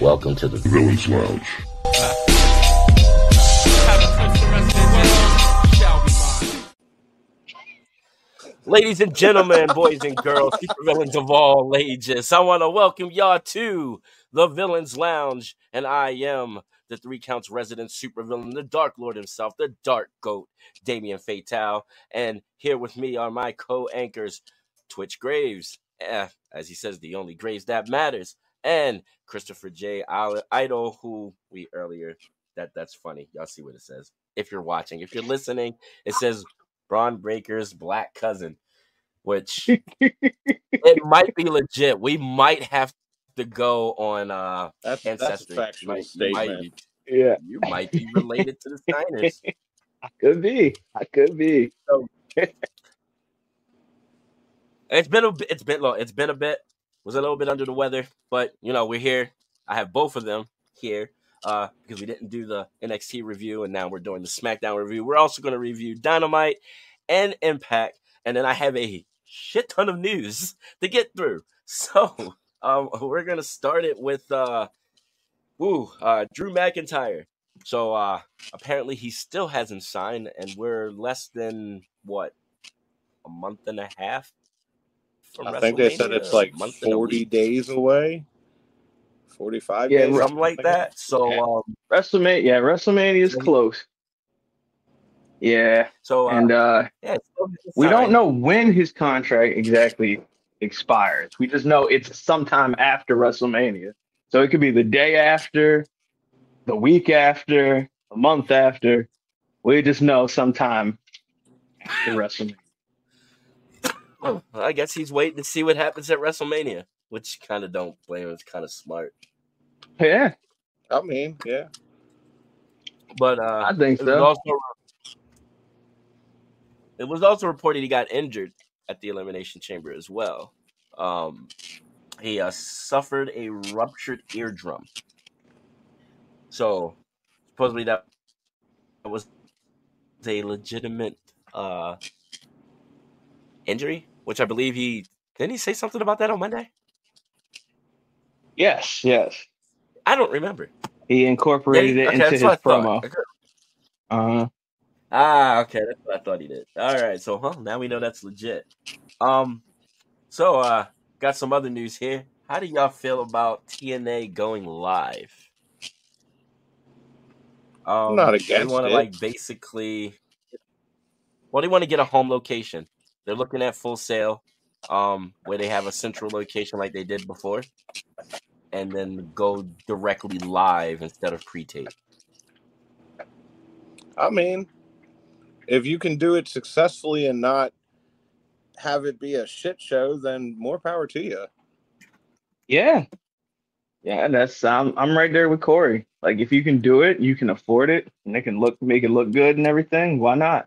Welcome to the Villains Lounge. Ladies and gentlemen, boys and girls, super villains of all ages, I want to welcome y'all to the Villains Lounge, and I am the Three Counts resident supervillain, the Dark Lord himself, the Dark Goat, Damian Fatale, and here with me are my co-anchors, Twitch Graves, eh, as he says, the only Graves that matters, and Christopher J. Idol, who we earlier that that's funny. Y'all see what it says. If you're watching, if you're listening, it says Bron Breakker's black cousin, which it might be legit. We might have to go on uh That's, that's a ancestry. factual you might statement. be- Yeah, you might be related to the Steiners. I could be. I could be. It's been a bit, it's been look, it's been a bit. Was a little bit under the weather, but you know we're here. I have both of them here uh, because we didn't do the NXT review, and now we're doing the SmackDown review. We're also going to review Dynamite and Impact, and then I have a shit ton of news to get through. So um, we're gonna start it with uh, woo, uh, Drew McIntyre. So uh, apparently he still hasn't signed, and we're less than what a month and a half. From I think they said it's like A month and a 40 days away. 45 Yeah, days. right. something like that. So Yeah. um, WrestleMania. Yeah, WrestleMania is close. Yeah, so uh, and uh, yeah, it still hasn't we don't signed. know when his contract exactly expires. We just know it's sometime after WrestleMania. So it could be the day after, the week after, a month after. We just know sometime after WrestleMania. Well, I guess he's waiting to see what happens at WrestleMania, which kind of don't blame him. It's kind of smart, Yeah, I mean, yeah. but uh, I think It was so. also it was also reported he got injured at the elimination chamber as well. Um, he uh, suffered a ruptured eardrum. So supposedly that that was a legitimate uh, injury, which I believe he didn't he say something about that on Monday. Yes, yes. I don't remember. He incorporated Yeah, it okay, into his promo. thought. Okay. Uh, Ah, okay, that's what I thought he did. All right, so huh, now we know that's legit. Um, so uh, got some other news here. How do y'all feel about TNA going live? Um, not They against want to like basically, well, they want to get a home location. They're looking at Full Sail, um, where they have a central location like they did before, and then go directly live instead of pre-tape. I mean, if you can do it successfully and not have it be a shit show, then more power to you. yeah, yeah. That's I'm I'm right there with Corey. Like if you can do it, you can afford it, and it can look make it look good and everything. Why not?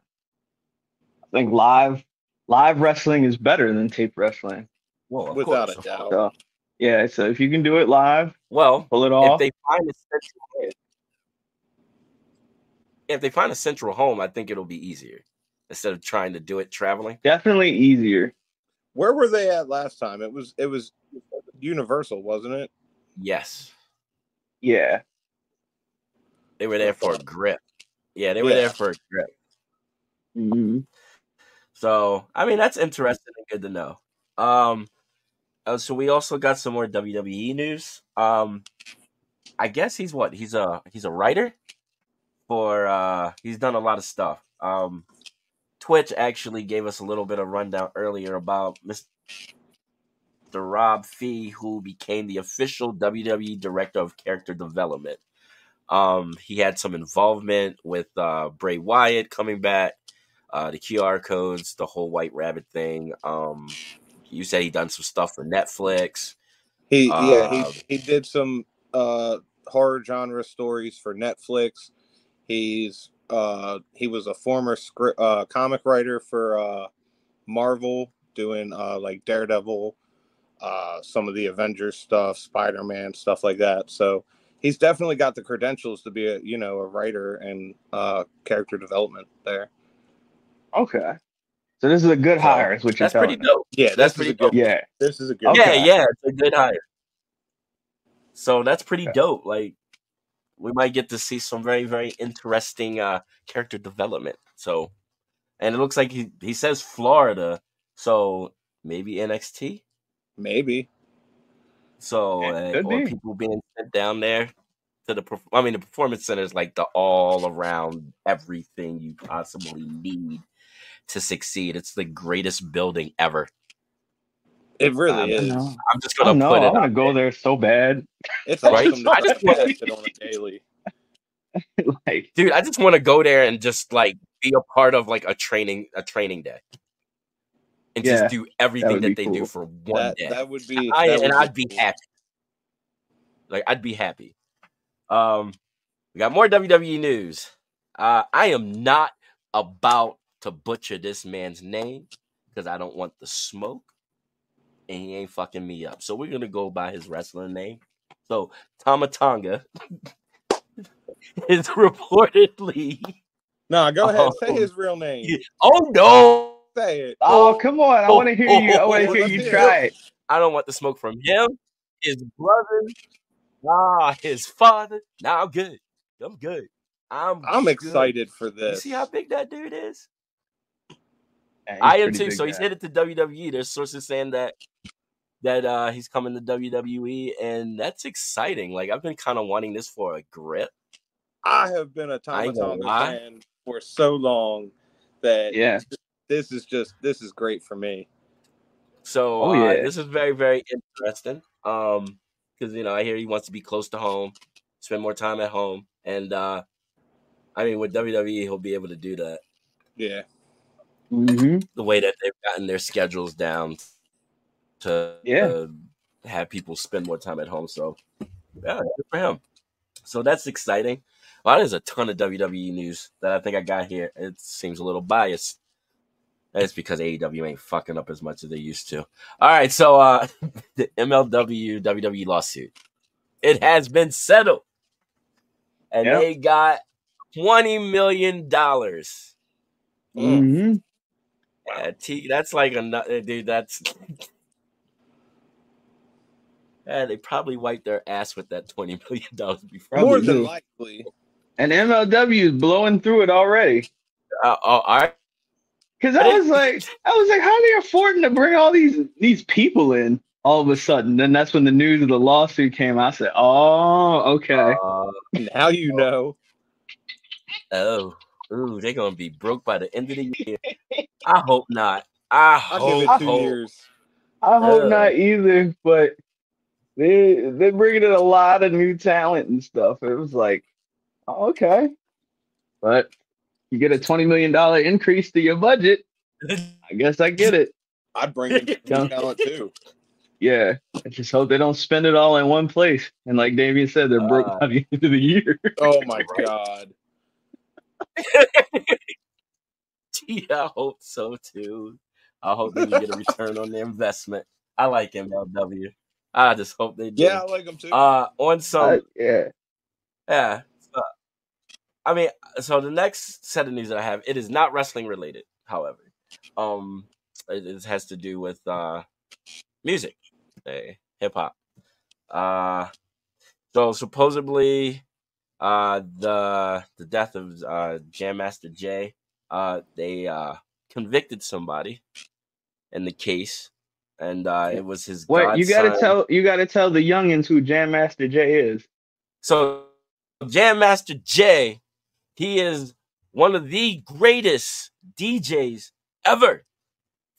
I think live live wrestling is better than tape wrestling. Well, of Without course. a doubt. So yeah, so if you can do it live, Well, pull it if off. they find a central if they find a central home, I think it'll be easier instead of trying to do it traveling. definitely easier. Where were they at last time? It was it was Universal, wasn't it? Yes, Yeah, they were there for a grip. Yeah, they were Yeah. there for a grip. Mhm. So I mean, that's interesting and good to know. Um, uh, so we also got some more WWE news. Um, I guess he's what? He's a he's a writer for. uh He's done a lot of stuff. Um, Twitch actually gave us a little bit of rundown earlier about Mr. Rob Fee, who became the official WWE Director of Character Development. Um, he had some involvement with uh, Bray Wyatt coming back uh, the QR codes, the whole White Rabbit thing. Um, you said he done some stuff for Netflix. He yeah, Uh, he he did some uh horror genre stories for Netflix. He's uh he was a former script uh comic writer for uh Marvel doing uh like Daredevil, uh some of the Avengers stuff, Spider-Man stuff like that. So he's definitely got the credentials to be a you know a writer and uh character development there. Okay. So this is a good So, hire, is what you're That's pretty telling me. dope. Yeah, That's pretty a good Yeah, this is a good Okay. Yeah, yeah, it's a good hire. So that's pretty dope. Like we might get to see some very very interesting uh character development. So and it looks like he he says Florida, so maybe NXT. Maybe. So It uh, or be. people being sent down there to the I mean the performance center is like the all around everything you possibly need to succeed. It's the greatest building ever. It really I is. I'm just gonna know. put I it want to go there so bad. It's Right? awesome to I just want- test it on a daily. like, Dude, I just want to go there and just like be a part of like a training a training day. And Yeah, just do everything would that, be they do for one That day. that would be. I, that and would I'd be cool. happy. Like I'd be happy. Um, we got more WWE news. Uh, I am not about to butcher this man's name because I don't want the smoke, and he ain't fucking me up. So we're gonna go by his wrestling name. So Tama Tonga is reportedly. No, go ahead. Say Oh. his real name. Yeah. Oh no! Say it. oh come on! I Oh, want to hear you. I want oh, to hear you try it. I don't want the smoke from him, his brother, ah, his father. Nah, I'm good. I'm good. I'm I'm good. excited for You this. see how big that dude is? Yeah, I am too. big So he's headed to WWE. There's sources saying that that uh he's coming to WWE, and that's exciting. Like I've been kind of wanting this for a grip. I have been a ain't gonna Tama Tonga fan for so long that Yeah. this is just this is great for me. So Oh, uh, this is very very interesting. Um, because you know I hear he wants to be close to home, spend more time at home, and uh, I mean with WWE he'll be able to do that. Yeah. Hmm the way that they've gotten their schedules down to Yeah. uh, have people spend more time at home. So, yeah, good for him. So that's exciting. Well, there's a ton of WWE news that I think I got here. It seems a little biased. That's because AEW ain't fucking up as much as they used to. All right, so uh, the MLW WWE lawsuit. It has been settled, and Yep. they got twenty million dollars. Yeah, T, that's like a dude. That's yeah, they probably wiped their ass with that twenty million dollars before. More than do. likely. And MLW is blowing through it already. Uh, oh, all right. Cause I was like, I was like, how are they affording to bring all these these people in all of a sudden? Then that's when the news of the lawsuit came. I said, oh, okay. Uh, Now you know. oh, ooh, they're gonna be broke by the end of the year. I hope not. I hope. give it two hope. years. I hope uh, not either. But they they're bringing in a lot of new talent and stuff. It was like, oh, okay, but you get a twenty million dollar increase to your budget. I guess I get it. I'd bring in Yeah. talent too. Yeah, I just hope they don't spend it all in one place. And like Damian said, they're broke Uh, by the end of the year. Oh my god. Yeah, I hope so too. I hope they get a return on their investment. I like MLW. I just hope they do. Yeah, I like them too. Uh, on some Uh, yeah. Yeah. So, I mean, so the next set of news that I have, it is not wrestling related, however. Um it, it has to do with uh music, eh, hip hop. Uh so supposedly uh the the death of uh Jam Master Jay, uh they uh convicted somebody in the case and uh it was his Wait, you gotta tell you gotta tell the youngins who Jam Master Jay is. So Jam Master Jay, he is one of the greatest DJs ever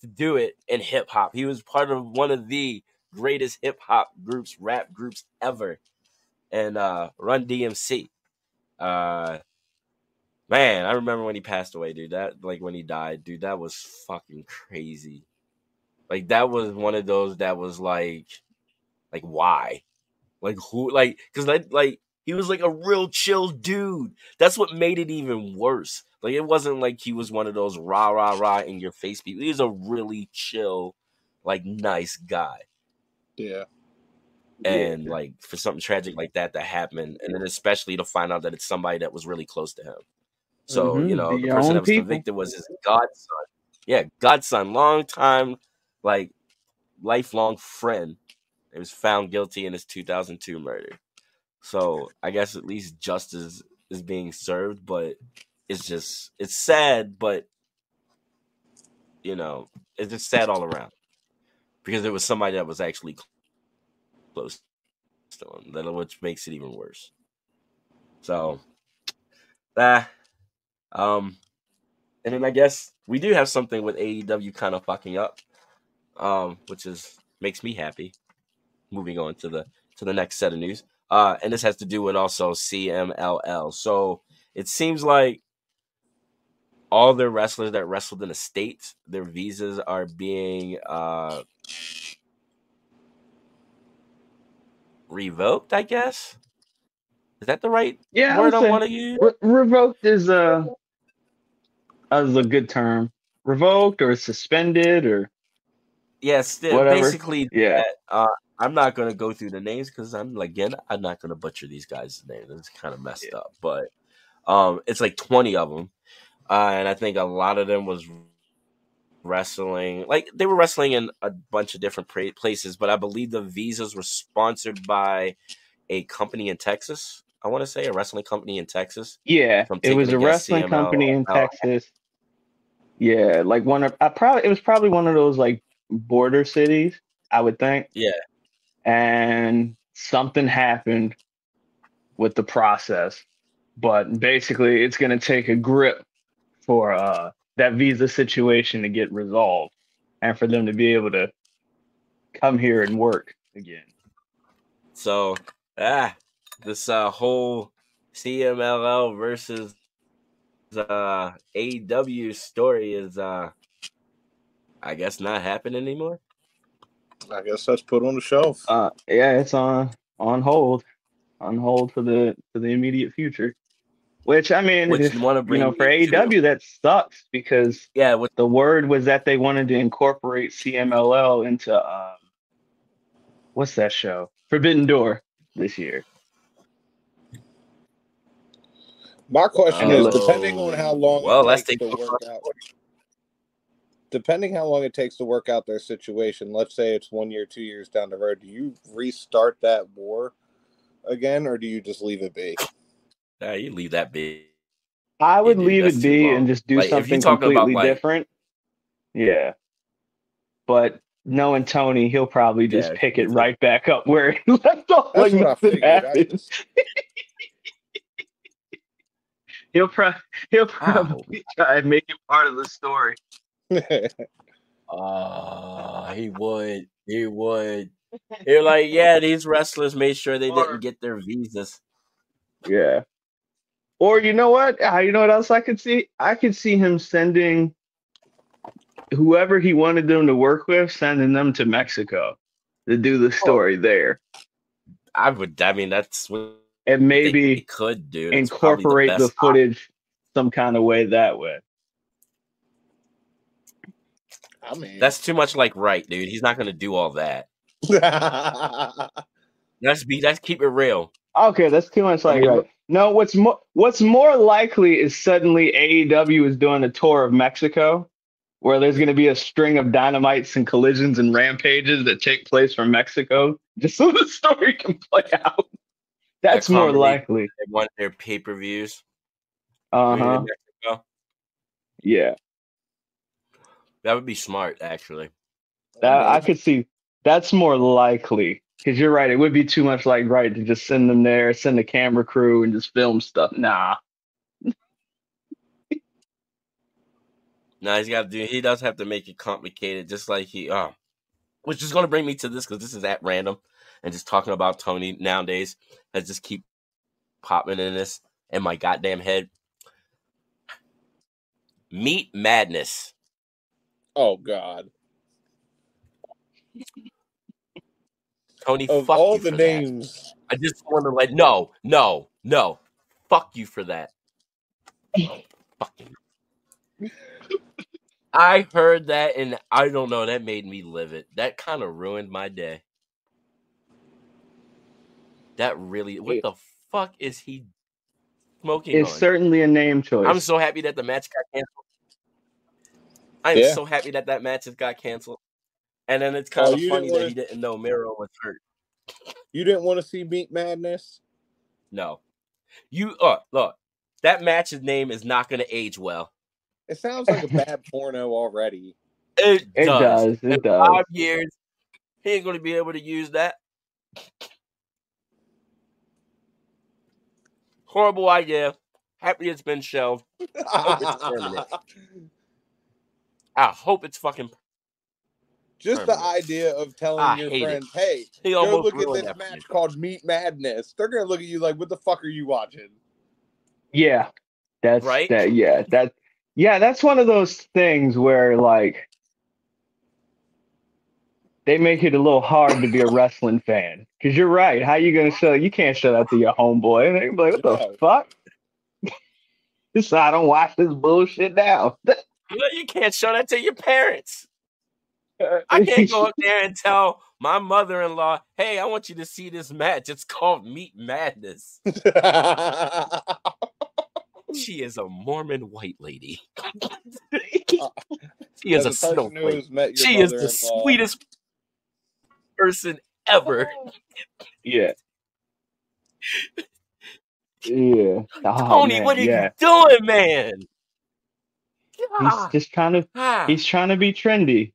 to do it in hip hop. He was part of one of the greatest hip hop groups, rap groups ever, and uh, Run DMC. Uh, man, I remember when he passed away, dude. That like when he died, dude. That was fucking crazy. Like that was one of those that was like, like why, like who, like because like like he was like a real chill dude. That's what made it even worse. Like it wasn't like he was one of those rah rah rah in your face people. He was a really chill, like nice guy. yeah. And like for something tragic like that to happen, and then especially to find out that it's somebody that was really close to him. So you Mhm, know the your person that was people. convicted was his godson. Yeah, godson, long time, like lifelong friend, He was found guilty in his 2002 murder. So I guess at least justice is being served, but it's just it's sad, but you know, it's just sad all around because it was somebody that was actually him, that which makes it even worse. So, that, um, and then I guess we do have something with AEW kind of fucking up, um, which is makes me happy. Moving on to the to the next set of news, uh, and this has to do with also CMLL. So it seems like all the wrestlers that wrestled in the states, their visas are being uh, revoked. I guess is that the right Yeah, word I want to use? re- revoked is a is a good term. Revoked or suspended or Yeah, whatever. basically Yeah. that. Uh, I'm not gonna go through the names because I'm again I'm not gonna butcher these guys' names. It's kind of messed Yeah. up, but um, it's like 20 of them, uh, and I think a lot of them was wrestling. Like they were wrestling in a bunch of different pra- places, but I believe the visas were sponsored by a company in Texas. I want to say a wrestling company in Texas. Yeah, From it was a wrestling company in CMLL. Texas. Yeah, like one of I probably it was probably one of those like border cities, I would think. Yeah. And something happened with the process. But basically it's gonna take a grip for uh that visa situation to get resolved and for them to be able to come here and work again. So ah, this uh, whole CMLL versus uh, AEW story is uh, I guess not happening anymore. I guess that's put on the shelf. Uh, yeah, it's on on hold, on hold for the for the immediate future. Which I mean, Which if, want to you know, for me AEW that sucks because yeah, what, the word was that they wanted to incorporate CMLL into um, what's that show, Forbidden Door, this year. My question Oh, is, depending on how long well, it let's takes take to work out, depending how long it takes to work out their situation. Let's say it's one year, two years down the road. Do you restart that war again, or do you just leave it be? Ah, you leave that be. I would dude, leave it be and just do Like, something talking about, completely like- different. Yeah. But knowing Tony, he'll probably just Yeah, pick it he's a- right back up where he left off. That's like what I nothing figured. I just, He'll pro- he'll probably try and make it part of the story. Uh, he would. He would. You're like, yeah, these wrestlers made sure they Or- didn't get their visas. Yeah. Or you know what? Ah, you know what else I could see? I could see him sending whoever he wanted them to work with, sending them to Mexico to do the story there, I would. I mean, that's what and maybe they could do. That's incorporate the, best footage some kind of way that way. I mean, That's too much like right, dude. He's not gonna do all that. Let's be let's keep it real. Okay, that's too much like mean, right. No, what's more what's more likely is suddenly AEW is doing a tour of Mexico where there's going to be a string of dynamites and collisions and rampages that take place from Mexico just so the story can play out. That's more likely. They want their pay per views. Uh-huh. Yeah. That would be smart, actually. That I could see that's more likely. Because you're right, it would be too much like right to just send them there, send a camera crew and just film stuff. Nah. No, he's got to do. He does have to make it complicated, just like he. Oh, which is going to bring me to this because this is at random, and just talking about Tony nowadays has just keep popping in this in my goddamn head. Meat madness. oh God! Tony, Of fuck all you the for that. names, I just want to like, no, no, no, fuck you for that. Fucking. I heard that, and I don't know. That made me livid. That kind of ruined my day. That really. What the fuck is he smoking It's on? certainly a name choice. I'm so happy that the match got canceled. I am Yeah. so happy that that match has got canceled. And then it's kind Oh, of funny didn't that wanna- he didn't know Miro was hurt. You didn't want to see Meat Madness? No, you uh, look. That match's name is not going to age well. It sounds like a bad porno already. It, It does. In It does. five years, he ain't going to be able to use that. Horrible idea. Happy it's been shelved. hope it's permanent. I hope it's fucking. Just the idea of telling I your hate it. friends, "Hey, He go almost look at this match me. called Meat Madness." They're gonna look at you like, "What the fuck are you watching?" Yeah, that's Right? That yeah, that yeah, that's one of those things where like they make it a little hard to be a wrestling fan. Cause you're right. How you gonna show? You can't show that to your homeboy. And they be like, what the No. fuck? so I don't watch this bullshit now. You know, you can't show that to your parents. I can't go up there and tell my mother-in-law, "Hey, I want you to see this match. It's called Meat Madness." She is a Mormon white lady. she is As a snowflake. has met your She is the sweetest person ever. Yeah. Yeah. Oh, Tony, man, what are yeah. you doing, man? He's just trying to ah. he's trying to be trendy.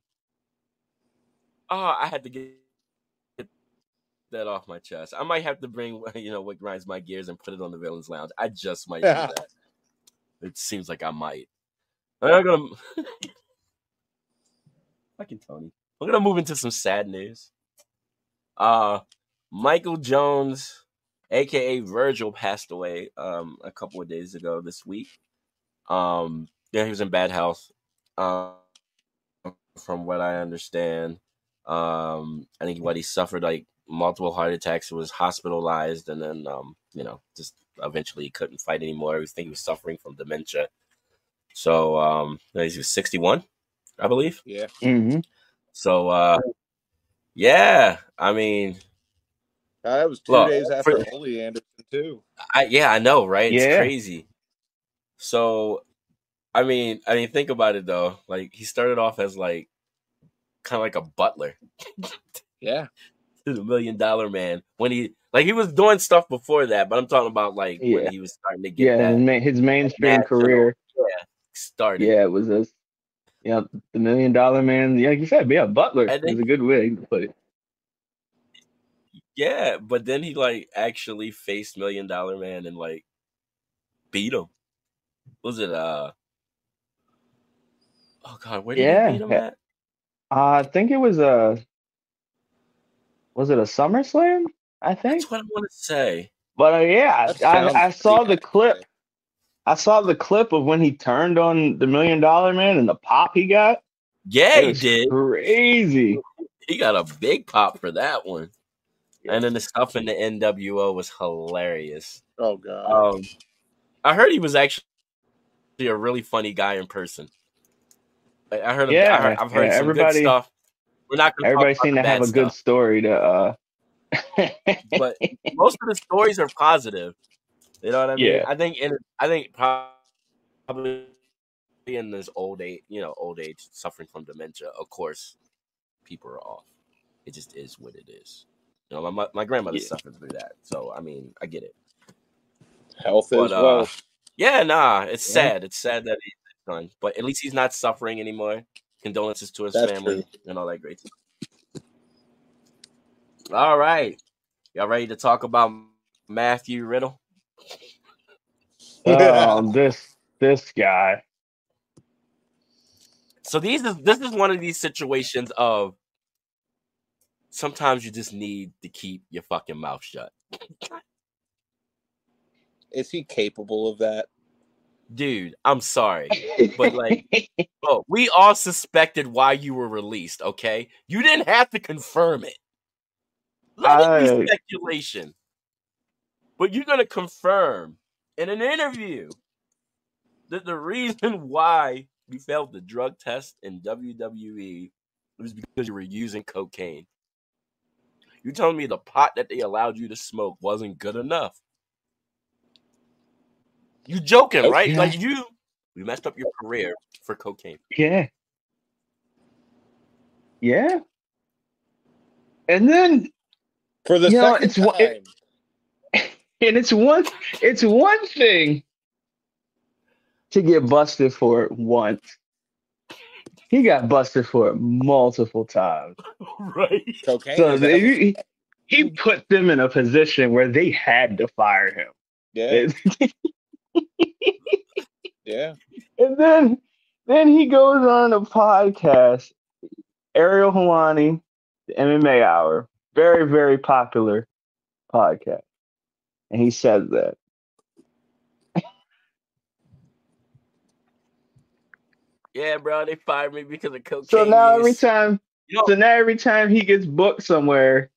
Oh, I had to get that off my chest. I might have to bring, you know, what grinds my gears and put it on the Villains Lounge. I just might do that. It seems like I might. I'm not gonna. Fucking Tony. We're gonna move into some sad news. Uh, Michael Jones, aka Virgil, passed away um a couple of days ago this week. Um, yeah, he was in bad health. Um, from what I understand, um, I think what he suffered like multiple heart attacks, was hospitalized, and then um, you know, just eventually he couldn't fight anymore. I think he was suffering from dementia. So um, he was sixty one, I believe. Yeah. hmm So uh, yeah, I mean, Uh, that was two Look, days for- after Ole Anderson too. I yeah, I know, right? It's crazy. So, I mean, I mean, think about it though. Like he started off as like kind of like a butler Yeah. to the Million Dollar Man when he like he was doing stuff before that, but I'm talking about like Yeah. when he was starting to get Yeah, that his, ma- his mainstream national- career. started. Yeah, it was a yeah, the million dollar man. Yeah, like you said, yeah, Butler And then- is a good way to put it. Yeah, but then he like actually faced Million Dollar Man and like beat him. Was it uh? Oh God, where did Yeah. he beat him at? Uh, I think it was a was it a SummerSlam? I think. That's what I want to say. But uh, yeah, I, I saw the clip. I saw the clip of when he turned on the million dollar man and the pop he got. Yeah, It he did. Crazy. He got a big pop for that one. And then the stuff in the NWO was hilarious. Oh god. Um, I heard he was actually a really funny guy in person. I I heard. Yeah, I heard, I've heard yeah, some good everybody- stuff. We're not. Gonna Everybody talk seemed to about the have a bad good story to. uh but most of the stories are positive. You know what I mean? Yeah. I think in I think probably in this old age, you know, old age, suffering from dementia. Of course, people are off. It just is what it is. You know, my my, my grandmother Yeah. suffered through that, so I mean, I get it. Health But as uh, well. yeah, nah, it's Yeah. sad. It's sad that he's done, but at least he's not suffering anymore. Condolences to his That's family and all that great stuff. All right, y'all ready to talk about Matthew Riddle? oh, this this guy. So these is this is one of these situations of sometimes you just need to keep your fucking mouth shut. Is he capable of that? Dude, I'm sorry. But, like, Oh, we all suspected why you were released, okay? You didn't have to confirm it. Let it be speculation. But you're gonna confirm in an interview that the reason why you failed the drug test in WWE was because you were using cocaine. You telling me the pot that they allowed you to smoke wasn't good enough? You joking, right? Okay. Like you, we messed up your career for cocaine. yeah. Yeah. And then For the You know, second it's one- time. it- and it's one it's one thing to get busted for it once. He got busted for it multiple times. right. cocaine. So they, he, he put them in a position where they had to fire him. yeah, yeah. and then then he goes on a podcast, Ariel Helwani, the MMA Hour, very very popular podcast, and he says that. Yeah, bro, they fired me because of cocaine. So now every time, You know- so now every time he gets booked somewhere,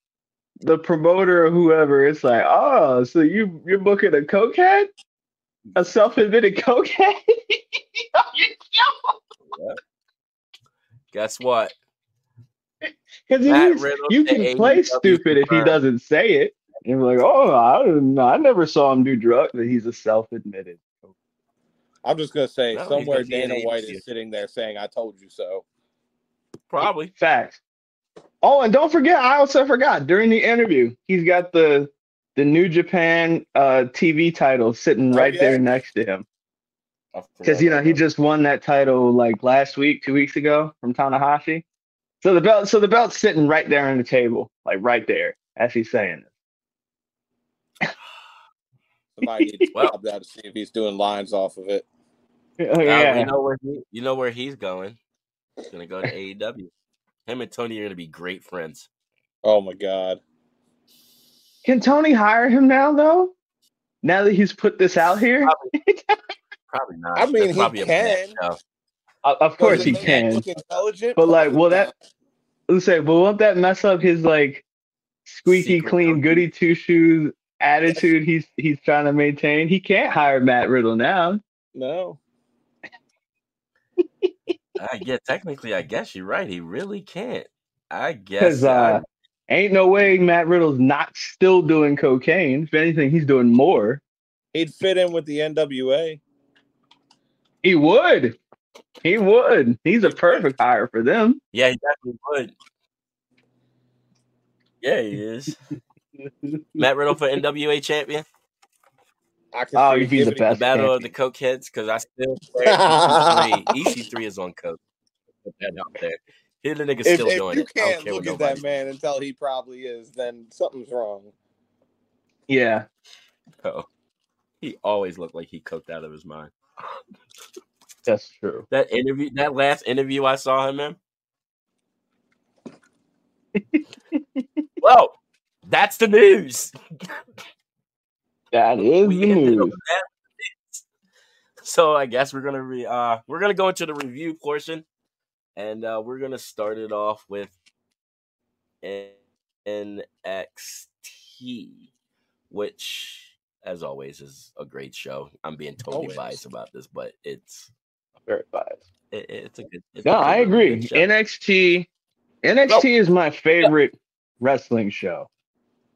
the promoter or whoever it's like, "Oh, so you you're booking a cokehead, a self-admitted cokehead." guess what? Because Matt you can play AEW stupid if he doesn't say it. And you're like, oh, I don't know. I never saw him do drugs. But he's a self-admitted. I'm just gonna say No, somewhere gonna be an Dana White is sitting there saying, "I told you so." Probably. Facts. Oh, and don't forget, I also forgot during the interview, he's got the the New Japan uh, TV title sitting Oh, right yeah. there next to him. Because you know he just won that title like last week, two weeks ago from Tanahashi. So the belt, so the belt's sitting right there on the table, like right there, as he's saying it. Somebody needs to Well- stop that to see if he's doing lines off of it. Oh, yeah. you know where he, you know where he's going. He's gonna go to AEW. Him and Tony are gonna be great friends. Oh my god. Can Tony hire him now, though? Now that he's put this out here, Probably not. I mean, That's he probably a bad can. show. of of course he it make him can. Look intelligent, But, like, will that- Let's say, but won't that mess up his like squeaky Secret clean, code. goody two shoes attitude he's he's trying to maintain? He can't hire Matt Riddle now. No. Uh, yeah, technically, I guess you're right. He really can't. I guess. Because uh, ain't no way Matt Riddle's not still doing cocaine. If anything, he's doing more. He'd fit in with the NWA. He would. He would. He's a perfect hire for them. yeah, he definitely would. Yeah, he is. Matt Riddle for NWA champion. I can Oh, see he'd be the giving- The best. battle of champion. the cokeheads because I still swear EC3. EC3 is on coke. Put that out there. Here the nigga If, still if doing you it. I don't can't care look at nobody that man and tell he probably is, then something's wrong. Yeah. Oh, he always looked like he cooked out of his mind. That's true. That interview, that last interview I saw him in. well, that's the news. That is We the news. So I guess we're gonna re uh we're gonna go into the review portion, and uh we're gonna start it off with NXT, which, as always, is a great show. I'm being totally Always. biased about this, but it's Very biased. it, it's a good. It's No, a good, I agree. good show. NXT NXT is my favorite wrestling show.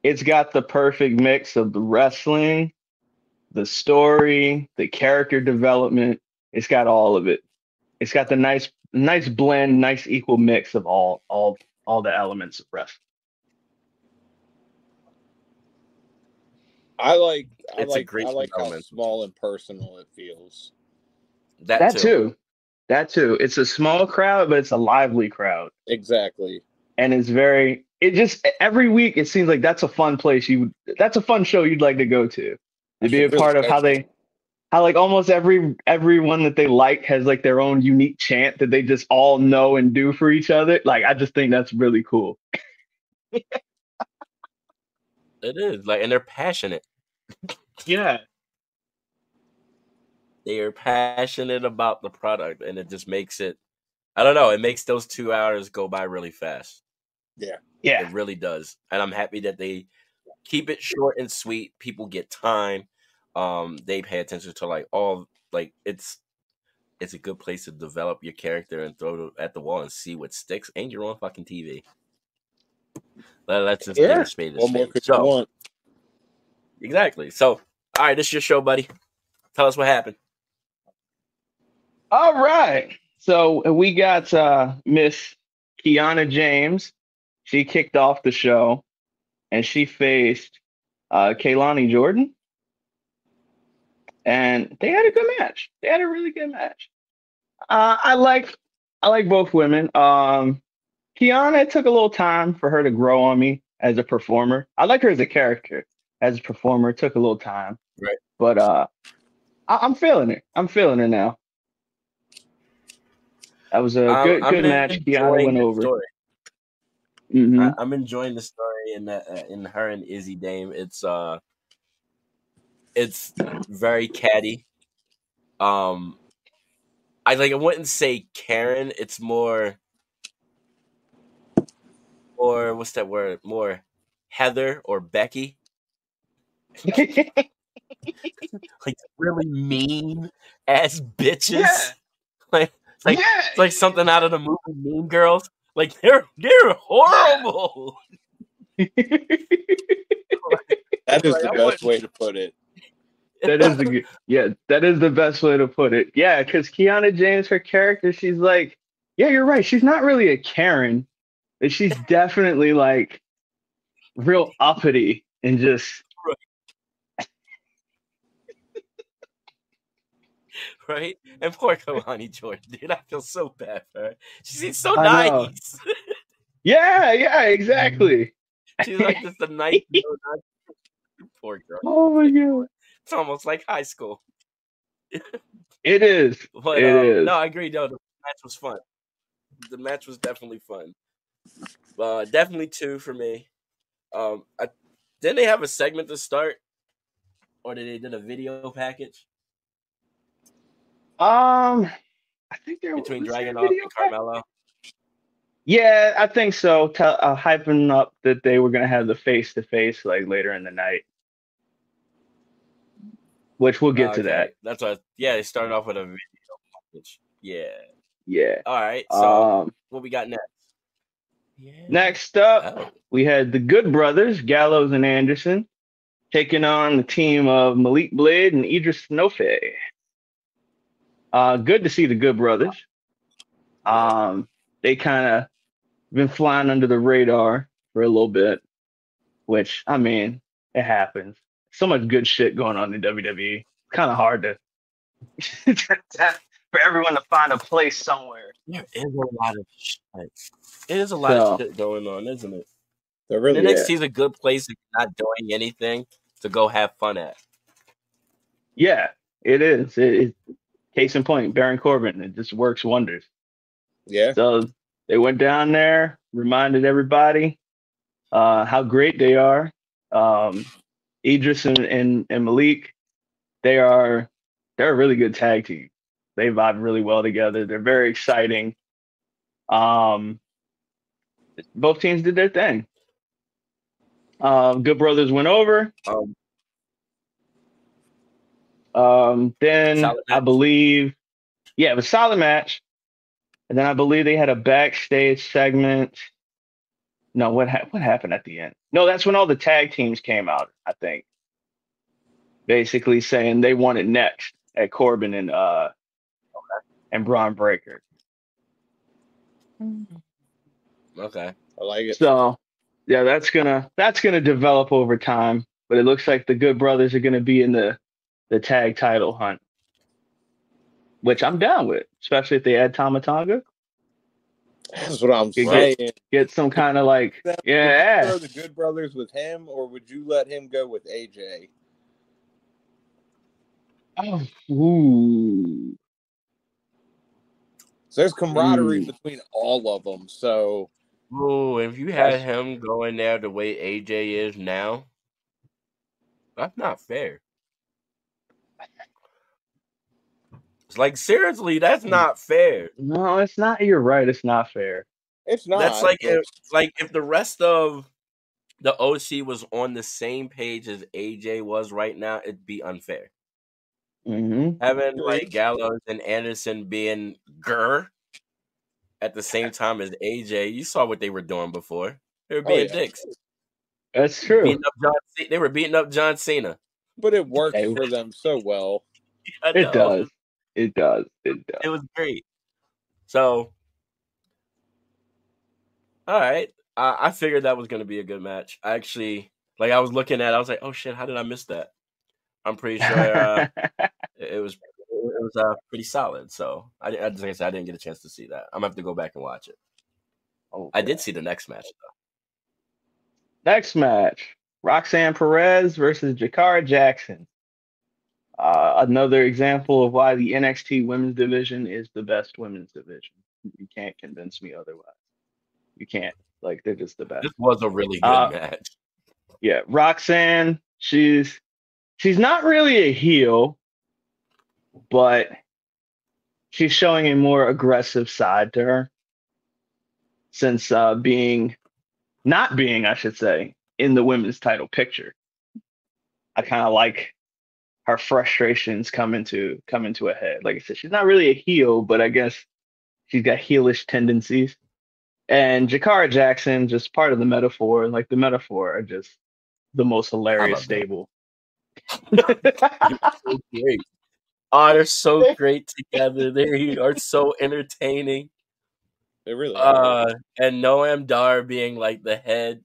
It's got the perfect mix of the wrestling, the story, the character development. It's got all of it. It's got the nice nice blend, nice equal mix of all all all the elements of wrestling. I like I It's a like great I like how small and personal it feels. that, That too. too. That too. It's a small crowd, but it's a lively crowd. Exactly. and it's very it just every week it seems like that's a fun place you that's a fun show you'd like to go to to be a part of how they how like almost every everyone that they like has like their own unique chant that they just all know and do for each other like i just think that's really cool It is like, and they're passionate. yeah They are passionate about the product, and it just makes it. I don't know. It makes those two hours go by really fast. yeah yeah, It really does, and I'm happy that they keep it short and sweet. People get time. Um, they pay attention to like all like it's it's a good place to develop your character and throw it at the wall and see what sticks. And you're on fucking TV. Let, let's just Yeah. get a spade a What more spade. you So want? exactly. So all right, this is your show, buddy. Tell us what happened. all right so we got uh miss kiana james she kicked off the show, and she faced uh, Kelani Jordan, and they had a good match. They had a really good match. Uh, I like I like both women. Um, Kiana it took a little time for her to grow on me as a performer. I like her as a character. As a performer, it took a little time. Right. But uh, I- I'm feeling it. I'm feeling it now. That was a I'm- good I'm good match. Kiana went over. Mhm. I, I'm enjoying the story in that uh, in her and Izzy Dame. It's uh, it's very catty. Um, I like. I wouldn't say Karen. It's more, or what's that word? More Heather or Becky. Like really mean ass bitches. Yeah. Like like- yeah. it's like something out of the movie Mean Girls. Like they're they're horrible. That is Like, the I best wouldn't- way to put it. That is the yeah, that is the best way to put it. Yeah, because Kiana James, her character, she's like, yeah, you're right. She's not really a Karen, but she's definitely like real uppity and just right? And poor Kelani Jordan, dude. I feel so bad for her. She seems so nice. yeah, yeah, exactly. She's like just a nice- poor girl. Oh my god, It's almost like high school. it is. But It um, is. no, I agree. No, the match was fun. The match was definitely fun. Uh, definitely two for me. Um, I, didn't they have a segment to start, or did they did a video package Um, I think there between a and? Carmelo? Yeah, I think so. Tell uh, hyping up that they were gonna have the face to face like later in the night, which we'll get to Okay, that. That's what. Yeah, they started off with a video package. Yeah. Yeah. All right. So Um, what we got next? Yeah. next up, Oh, we had the Good Brothers, Gallows and Anderson, taking on the team of Malik Blade and Edris Enofe. Uh, good to see the Good Brothers. Um, they kind of been flying under the radar for a little bit, which I mean, it happens. So much good shit going on in WWE. It's Kind of hard to for everyone to find a place somewhere. there is a lot of shit. It is a lot So- of shit going on, isn't it? They're really And NXT is a good place if you're not doing anything to go have fun at. Yeah, it is. It, it, case in point, Baron Corbin. It just works wonders. yeah. So they went down there, reminded everybody uh, how great they are. Um, Edris and, and, and Malik, they are they're a really good tag team. They vibe really well together. They're very exciting. Um, both teams did their thing. Um, Good Brothers went over. Um, Um, then I believe, yeah, it was a solid match. And then I believe they had a backstage segment. No, what ha- what happened at the end? No, that's when all the tag teams came out. I think, basically saying they wanted next at Corbin and uh and Bron Breakker. okay. I like it. So, yeah, that's gonna that's gonna develop over time. But it looks like the Good Brothers are gonna be in the the tag title hunt, which I'm down with, especially if they add Tama Tonga. That's what I'm Good saying. Get some kind of like Would you yeah, throw the Good Brothers with him, or would you let him go with AJ? oh, ooh, So there's camaraderie Mm. between all of them. So Ooh, if you had him going there the way AJ is now, that's not fair. It's like seriously, that's Hmm. not fair. no, it's not. You're right. It's not fair. it's not. That's like if, like if the rest of the OC was on the same page as AJ was right now, it'd be unfair. hmm Having like Gallows and Anderson being Gur at the same time as AJ, you saw what they were doing before. They were Oh, being yeah. dicks. That's true. Beating up John C- they were beating up John Cena. but it works Hey. for them so well. It does. It does. It does. It was great. So, all right. I, I figured that was going to be a good match. I actually, like, I was looking at, I was like, oh shit, how did I miss that? I'm pretty sure uh, it was it was uh, pretty solid. So I, I just like I said, I didn't get a chance to see that. I'm gonna have to go back and watch it. oh, I did see the next match though. Next match: Roxanne Perez versus Jakara Jackson. Uh, another example of why the NXT Women's Division is the best women's division. You can't convince me otherwise. You can't. Like they're just the best. This was a really good Uh, match. Yeah, Roxanne, she's she's not really a heel, but she's showing a more aggressive side to her since uh being not being, I should say, in the women's title picture. I kind of like her frustrations come into come into a head. Like I said, she's not really a heel, but I guess she's got heelish tendencies. And Jakara Jackson, just part of the Meta-Four, like the Meta-Four are just the most hilarious stable. So great. Oh, they're so great together. They are so entertaining. It really. are. Uh, and Noam Dar being like the head,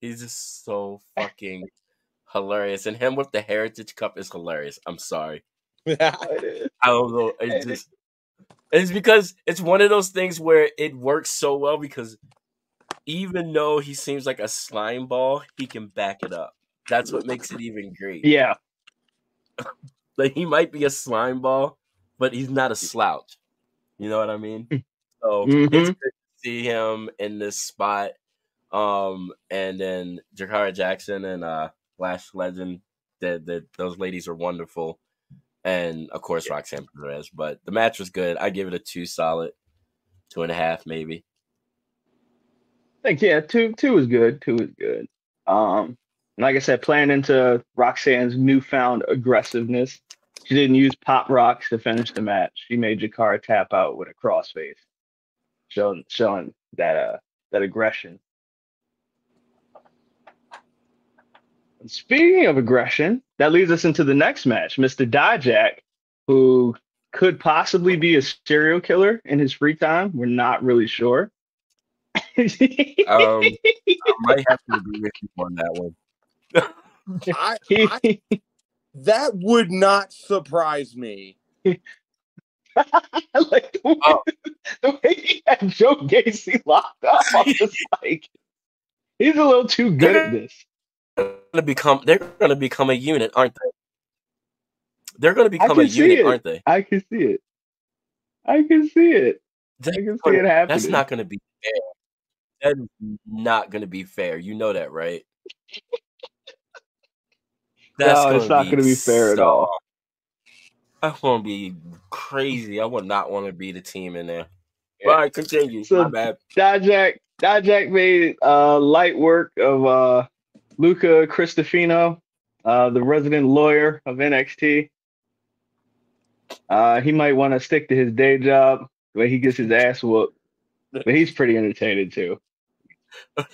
he's just so fucking hilarious. And him with the Heritage Cup is hilarious. I'm sorry. I don't know. It's just it's because it's one of those things where it works so well because even though he seems like a slime ball, he can back it up. That's what makes it even great. yeah, Like he might be a slime ball, but he's not a slouch. You know what I mean? So it's Mhm. good to see him in this spot. Um, and then Jakara Jackson and uh Lash Legend, that that those ladies are wonderful. And of course Roxanne Perez. But the match was good. I give it a two solid, two and a half maybe. I think yeah, two two is good. Two is good. Um, like I said, playing into Roxanne's newfound aggressiveness, she didn't use pop rocks to finish the match. She made Jakara tap out with a crossface, showing showing that uh that aggression. Speaking of aggression, that leads us into the next match, Mr. Dijak, who could possibly be a serial killer in his free time. We're not really sure. Um, I might have to agree with you on that one. I, I, that would not surprise me. like the way, Oh. the way he had Joe Gacy locked up, I'm just like, he's a little too good at this. Gonna become they're gonna become a unit, aren't they? They're gonna become a unit, it. aren't they? I can see it. I can see it. That's, I can see it happening. that's not gonna be fair. That is not gonna be fair. You know that, right? No, it's not gonna be fair at all. That's gonna be crazy. I would not want to be the team in there. Yeah. All right, continue. So- My bad. Dijak Dijak made uh, light work of uh, Luca Crusifino, uh, the resident lawyer of NXT. Uh, he might want to stick to his day job where he gets his ass whooped, but he's pretty entertaining too.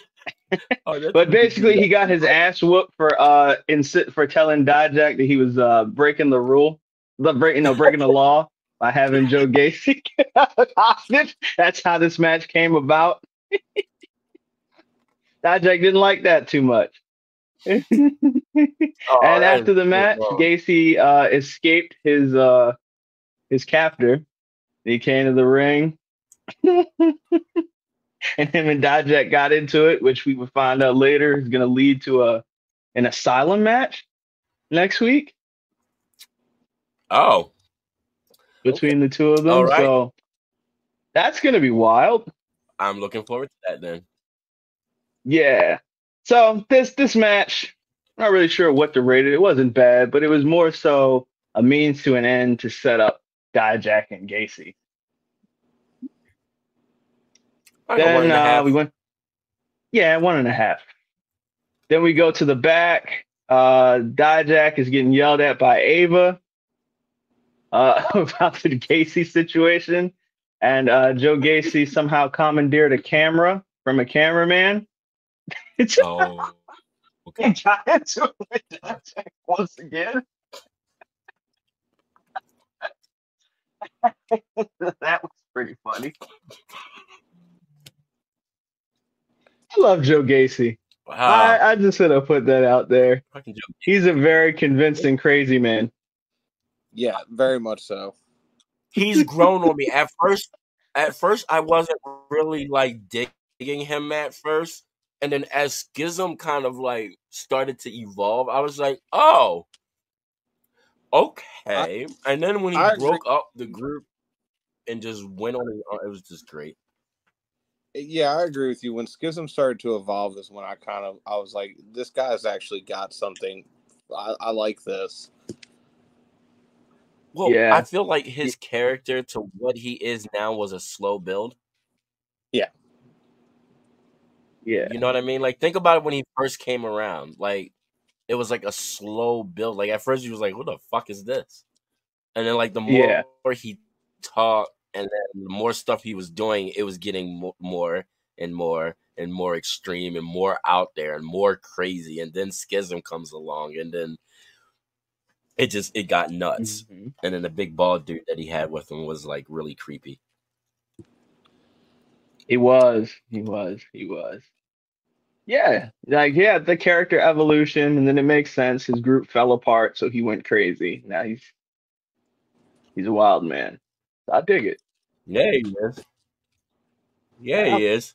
Oh, But basically, he got his ass whooped for uh insi- for telling Dijak that he was uh breaking the rule, the break, you know, breaking the law by having Joe Gacy get hostage. That's how this match came about. Dijak didn't like that too much. and oh, after the match. Gacy uh escaped his uh his captor. He came to the ring. and him and Dijak got into it, which we would find out later is going to lead to a an asylum match next week Oh, between the two of them. All right. So that's going to be wild. I'm looking forward to that then. Yeah. So this this match, I'm not really sure what to rate it. It wasn't bad, but it was more so a means to an end to set up Dijak and Gacy. Then uh, we went, yeah, one and a half. Then we go to the back. Uh, Dijak is getting yelled at by Ava uh, about the Gacy situation, and uh, Joe Gacy somehow commandeered a camera from a cameraman. It's Oh, okay. he got into it with Dijak once again. that was pretty funny. I love Joe Gacy. Wow. I, I just want to put that out there. He's a very convincing crazy man. Yeah, very much so. He's grown on me. At first, at first, I wasn't really like digging him at first, and then as Schism kind of like started to evolve, I was like, oh, okay. and then when he I agree. broke up the group and just went on it was just great. Eh, yeah, I agree with you. When Schism started to evolve, is when I kind of I was like, this guy's actually got something. I, I like this. Well, Yeah. I feel like his character to what he is now was a slow build. Yeah. You know what I mean? Like think about it when he first came around. Like it was like a slow build. Like at first he was like, "What the fuck is this?" And then like the more Yeah. he talked, and then the more stuff he was doing, it was getting mo- more and more and more extreme and more out there and more crazy. And then Schism comes along, and then it just it got nuts. Mhm. And then the big bald dude that he had with him was like really creepy. He was. He was. He was. Yeah. Like, yeah, the character evolution, and then it makes sense. His group fell apart, so he went crazy. Now he's he's a wild man. I dig it. Yeah, he is. Yeah, he is.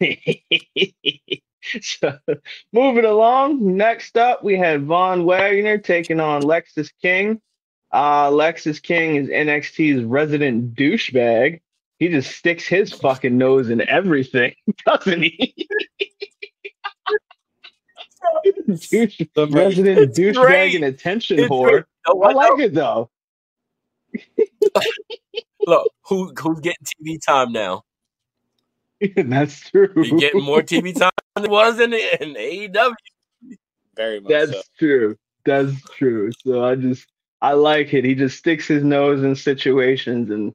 so, moving along, next up we had Von Wagner taking on Lexis King. Uh, Lexis King is NXT's resident douchebag. He just sticks his fucking nose in everything, doesn't he? Douche, resident douchebag and attention It's whore. You know I like it though. Look, who who's getting TV time now? That's true. He getting more TV time than it was in, in AEW. Very much That's so. true. That's true. So I just I like it. He just sticks his nose in situations and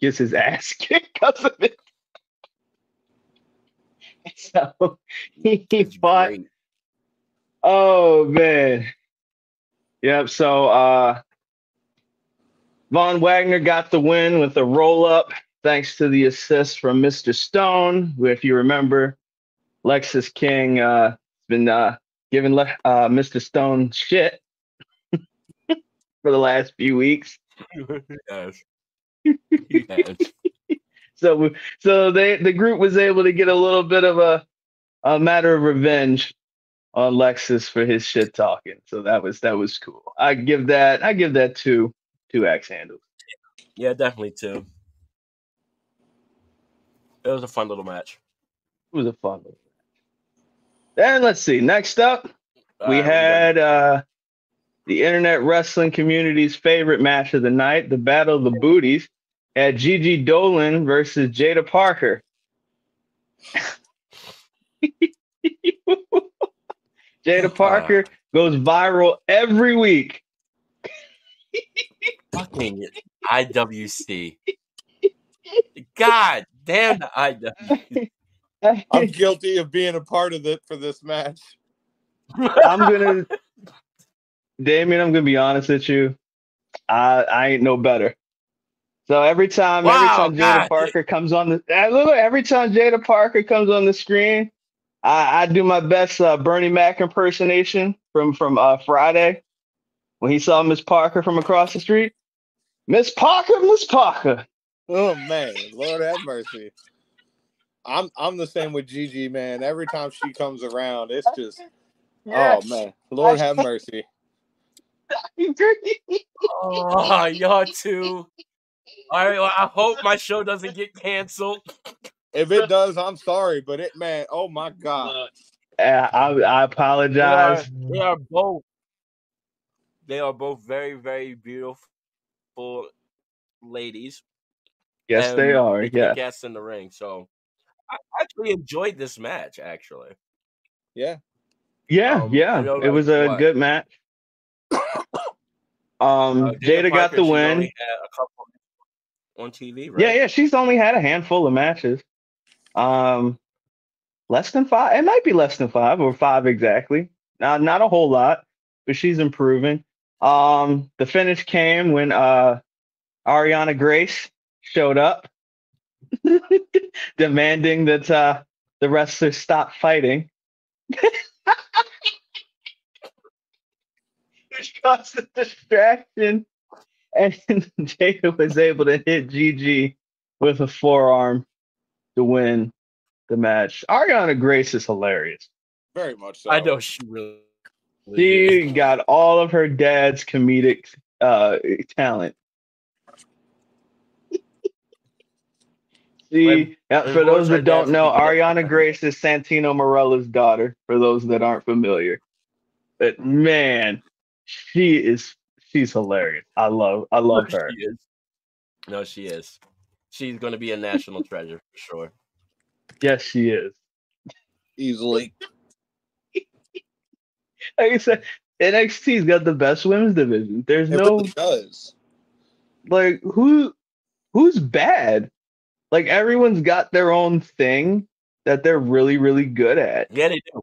gets his ass kicked because of it. So he It's fought. great. Oh man. Yep. So uh Von Wagner got the win with a roll up thanks to the assist from Mr. Stone, who, if you remember, Lexis King uh been uh giving Le- uh Mr. Stone shit for the last few weeks. Yes. Yes. So so they the group was able to get a little bit of a a matter of revenge on Lexis for his shit talking. So that was that was cool. I give that I give that two two axe handles. Yeah, definitely two. It was a fun little match. It was a fun one. And let's see. Next up, we Uh, had uh the internet wrestling community's favorite match of the night, the Battle of the Booties, at Gigi Dolan versus Jaida Parker. Jaida Parker goes viral every week. fucking IWC. God damn the IWC. I'm guilty of being a part of it for this match. I'm gonna, Damian. I'm gonna be honest with you. I I ain't no better. So every time, every Wow, time Jaida God. Parker comes on the, uh, look, every time Jaida Parker comes on the screen, I, I do my best uh, Bernie Mac impersonation from from uh, Friday when he saw Miss Parker from across the street. Miss Parker, Miss Parker. Oh man, Lord have mercy. I'm I'm the same with Gigi, man. Every time she comes around, it's just oh man, Lord have mercy. Oh, y'all two. All right, well, I hope my show doesn't get canceled. If it does, I'm sorry, but it man, oh my god. Uh, I I They are, apologize. they are both. They are both very, very beautiful ladies. Yes, they are. They Yeah. kick ass in the ring. So I actually enjoyed this match. Actually, Yeah. Yeah, Um, yeah, it was a what? good match. Um, Uh, Jaida got Parker, the win. a couple on TV, right? Yeah, yeah, she's only had a handful of matches. Um, less than five. It might be less than five or five exactly. Not not a whole lot, but she's improving. Um, the finish came when uh Ariana Grace showed up, demanding that uh the wrestlers stop fighting. Which caused a distraction. And Jaida was able to hit Gigi with a forearm to win the match. Ariana Grace is hilarious. Very much so. I know she really. She got all of her dad's comedic uh, talent. See, When- yeah, when for those that don't know. Ariana Grace is Santino Marella's daughter. For those that aren't familiar, but man, she is she's hilarious. I love I love No, her. She is. No, she is. She's going to be a national treasure for sure. Yes, she is. Easily. Like I said, NXT's got the best women's division. There's It no really does. like who who's bad like everyone's got their own thing that they're really really good at Yeah, they do.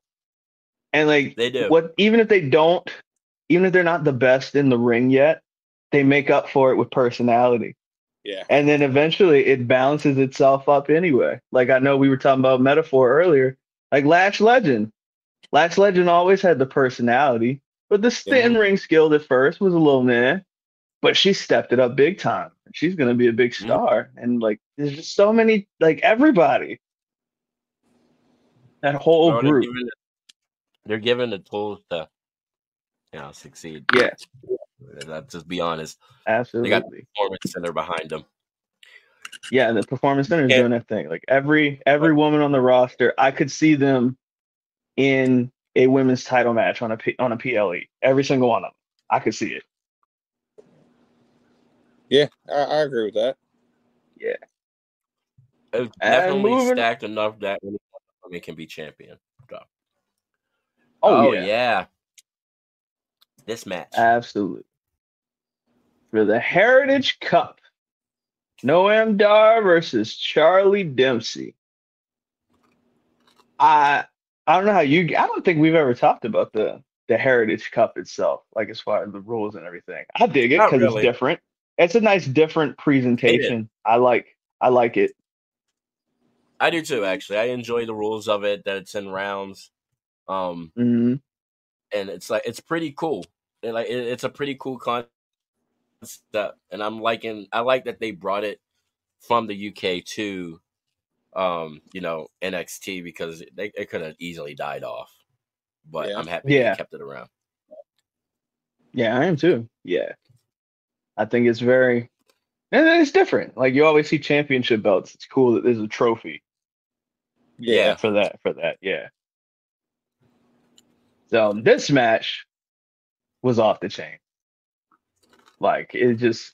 and like They do. what even if they don't even if they're not the best in the ring yet they make up for it with personality Yeah. and then eventually it balances itself up anyway. Like i know we were talking about Meta-Four earlier. Like lash legend. Lash legend always had the personality but the in ring skill at first was a little meh but she stepped it up big time. She's going to be a big Mhm. star. And like there's just so many like everybody. That whole Bro, group. they're given the tools to, you know, succeed. yeah Let's just be honest. absolutely They got the Performance center behind them. Yeah, the performance center is Yeah. doing that thing. Like every every woman on the roster, I could see them in a women's title match on a P, on a PLE. Every single one of them, I could see it. Yeah, I, I agree with that. Yeah, it's definitely moving- stacked enough that when it can be champion. So. Oh, oh, yeah. yeah, This match. absolutely. For the Heritage Cup, Noam Dar versus Charlie Dempsey. I I don't know how you. I don't think we've ever talked about the the Heritage Cup itself, like as far as the rules and everything. I dig it because really. it's different. It's a nice different presentation. I like I like it. I do too, actually. I enjoy the rules of it, that it's in rounds. Um, hmm and it's like it's pretty cool. And like it, it's a pretty cool concept, and I'm liking. I like that they brought it from the UK to, um, you know, NXT because they it could have easily died off, but Yeah. I'm happy Yeah. they kept it around. Yeah, I am too. Yeah. I think it's very and it's different. Like you always see championship belts. It's cool that there's a trophy Yeah. for that for that. Yeah. So this match was off the chain. Like it just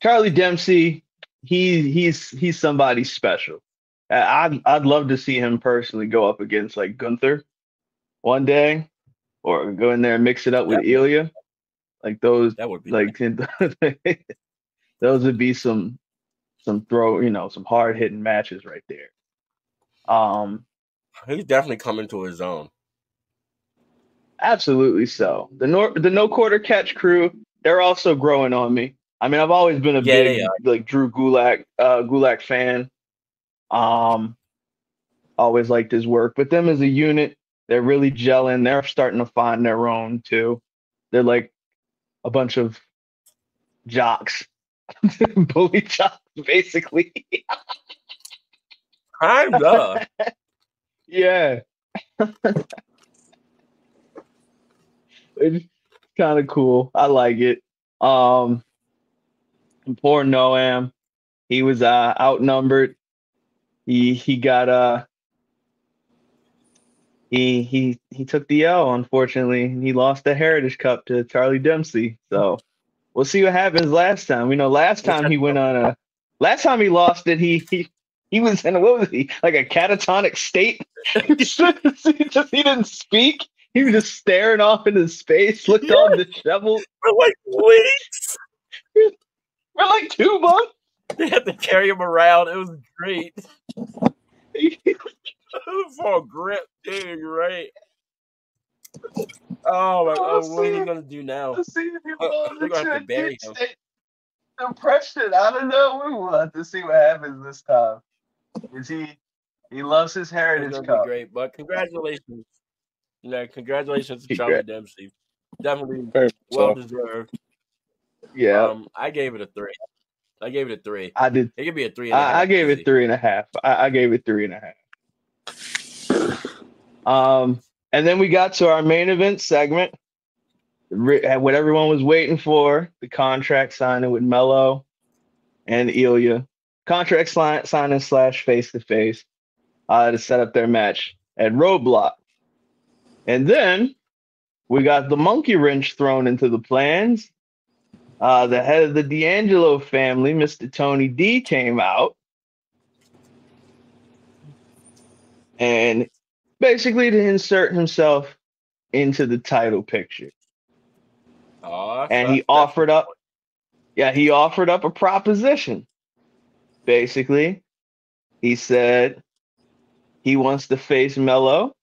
Charlie Dempsey, he he's he's somebody special. I'd I'd love to see him personally go up against like Gunther one day, or go in there and mix it up with Ilya. Like those That would be like those would be some some throw you know some hard hitting matches right there um he's definitely coming to his own. absolutely so the nor the no quarter catch crew they're also growing on me. I mean i've always been a Yeah, big like drew gulak uh gulak fan. Um always liked his work but them as a unit they're really gelling. They're starting to find their own too. They're like a bunch of jocks. Bully jocks basically. Kinda. Yeah. kind of cool. I like it. Um poor Noam. He was uh outnumbered. He he got uh he he he took the L unfortunately. He lost the Heritage Cup to Charlie Dempsey. So we'll see what happens last time. We know last time he went on a last time he lost it, he he he was in what was he like a catatonic state? he just he didn't speak. He was just staring off into space, looked all disheveled For like weeks. for like two months. They had to carry him around. It was great. For a grip, dude, right. Oh my Oh, god, what are you gonna do now? Let's see if he will they're gonna have to bury him. Depression. I don't know. We will have to see what happens this time. Is he He loves his Heritage Cup. great. But congratulations. Yeah, congratulations to. Charlie Dempsey. Definitely Very well so. deserved. Yeah, Um, I gave it a three. I gave it a three. I did. It could be a three. and a I, I gave it three and a half. I, I gave it three and a half. Um, and then we got to our main event segment. What everyone was waiting for: the contract signing with Mello and Ilya. Contract signing slash face to face uh, to set up their match at Roadblock. And then we got the monkey wrench thrown into the plans. Uh, the head of the D'Angelo family, Mr. Tony D, came out and basically to insert himself into the title picture. And he offered up, yeah, he offered up a proposition. Basically, he said he wants to face Mello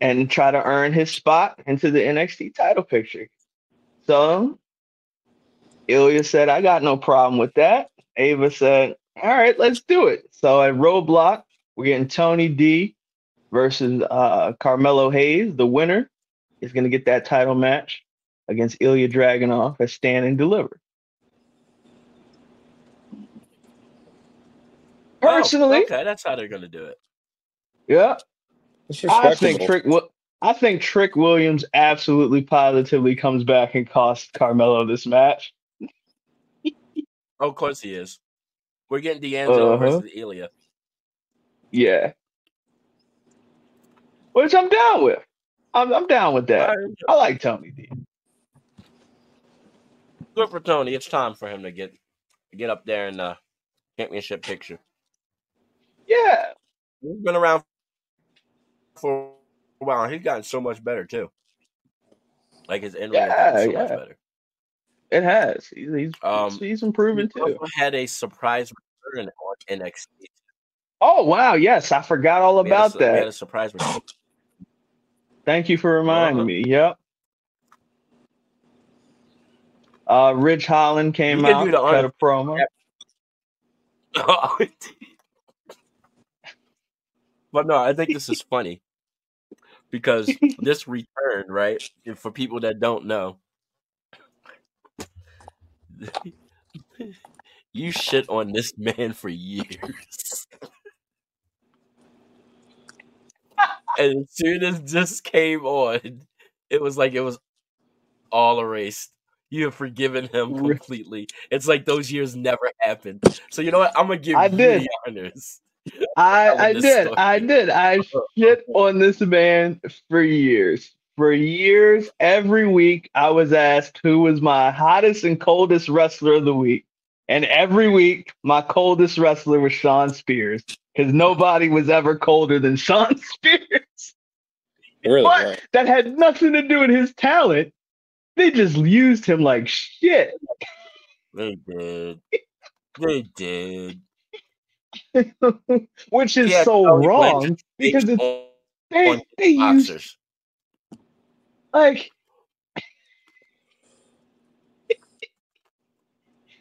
and try to earn his spot into the NXT title picture. So Ilya said, I got no problem with that. Ava said, All right, let's do it. So at Roadblock, we're getting Tony D versus uh, Carmelo Hayes. The winner is going to get that title match against Ilya Dragunov at Stand and Deliver. Oh, Personally, okay, that's how they're gonna do it. yeah, I think. Trick. Wi- I think Trick Williams absolutely positively comes back and costs Carmelo this match. Oh, of course he is. We're getting D'Angelo Uh-huh. versus Ilya. Yeah, which I'm down with. I'm, I'm down with that. Alright, I like Tony D. Good for Tony. It's time for him to get get up there in the championship picture. Yeah, He's been around for a while. He's gotten so much better too. Like his in ring has gotten Yeah, so much better. it has. He's he's, Um, he's improving He too. had a surprise return on NXT. Oh wow, yes, I forgot all We had a about su- We had that. a surprise return. Thank you for reminding Uh-huh. me. Yep. Uh, Ridge Holland came out, cut honor- a promo. but no, I think this is funny because this return, right? For people that don't know, you shit on this man for years. and as soon as this came on, it was like it was all erased. You have forgiven him completely. It's like those years never happened. So you know what? I'm gonna give I you did. the honors. I I did. story. I did. I shit on this man for years. For years, every week I was asked who was my hottest and coldest wrestler of the week. And every week my coldest wrestler was Shawn Spears. Because nobody was ever colder than Shawn Spears. Really? But right. that had nothing to do with his talent. They just used him like shit. They did. They did. Which is Yeah, so Tony wrong Blanchard because it's, on they, they used boxers. like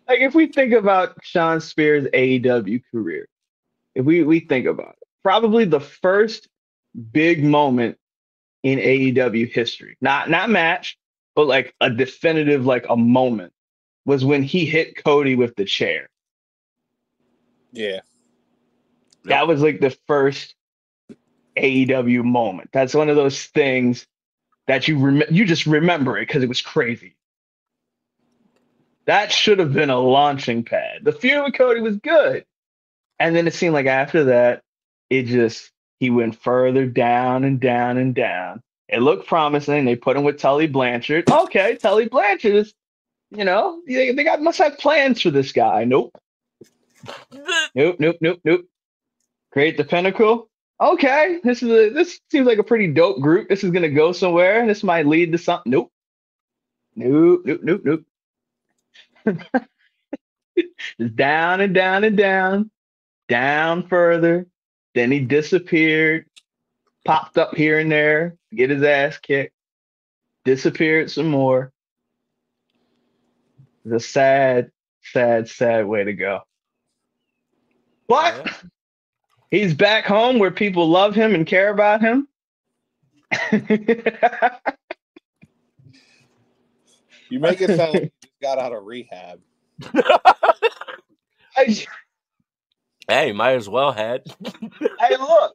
like if we think about Shawn Spears' AEW career, if we we think about it, probably the first big moment in AEW history, not not match, but like a definitive like a moment, was when he hit Cody with the chair. Yeah. That was like the first AEW moment. That's one of those things that you rem- you just remember it because it was crazy. That should have been a launching pad. The feud with Cody was good, and then it seemed like after that, it just he went further down and down and down. It looked promising. They put him with Tully Blanchard. Okay, Tully Blanchard is, you know, they, they got must have plans for this guy. Nope. Nope, nope, nope, nope. Create the pinnacle. Okay, this is a this seems like a pretty dope group. This is gonna go somewhere. This might lead to something. Nope. Nope, nope, nope, nope. Just down and down and down, down further. Then he disappeared, popped up here and there, get his ass kicked, disappeared some more. The sad, sad, sad way to go. But. He's back home where people love him and care about him. You make it sound like you just got out of rehab. Hey, might as well had. hey, look.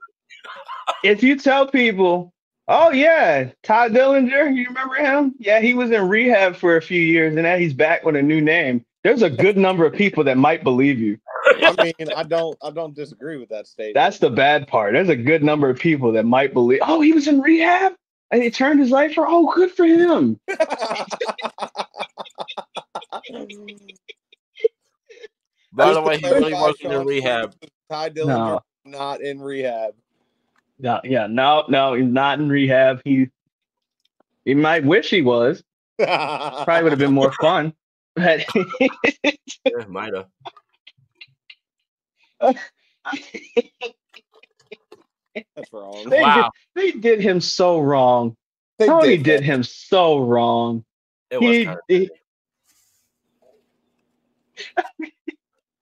If you tell people, oh yeah, Todd Dillinger, you remember him? Yeah, he was in rehab for a few years and now he's back with a new name. There's a good number of people that might believe you. I mean, I don't, I don't disagree with that statement. That's the bad part. There's a good number of people that might believe, oh, he was in rehab and he turned his life around. Oh, good for him. By the way, he really clarify, wasn't in rehab. Tye Dillinger No. not in rehab. No, yeah, no, no, he's not in rehab. He he might wish he was. Probably would have been more fun. But Yeah, might have. That's wrong. they, Wow. did, they did him so wrong. They Tony did did him so wrong. It was He, kind of he-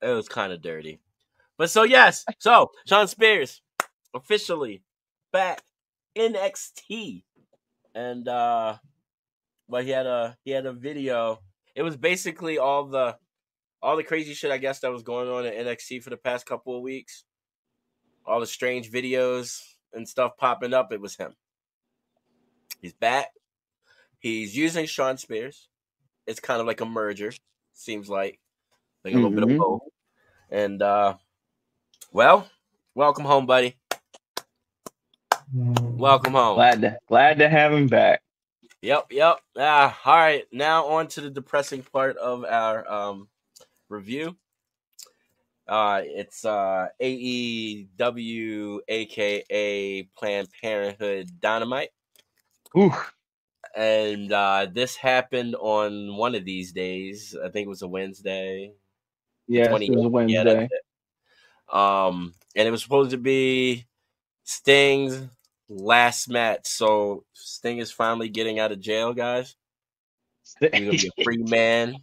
it was kind of dirty. But so yes, so Shawn Spears officially back in NXT, and uh, but he had a he had a video. It was basically all the all the crazy shit I guess that was going on in NXT for the past couple of weeks. All the strange videos and stuff popping up. It was him. He's back. He's using Shawn Spears. It's kind of like a merger. Seems like like a little bit of Mhm. both. And uh well, welcome home, buddy. Welcome home. glad to glad to have him back. Yep, yep. Ah, all right. Now on to the depressing part of our um review. Uh it's uh AEW aka Planned Parenthood Dynamite. Ooh, And uh this happened on one of these days. I think it was a Wednesday. yes, it was a Wednesday. Um, and it was supposed to be Sting's last match. So Sting is finally getting out of jail, guys. He's gonna be a free man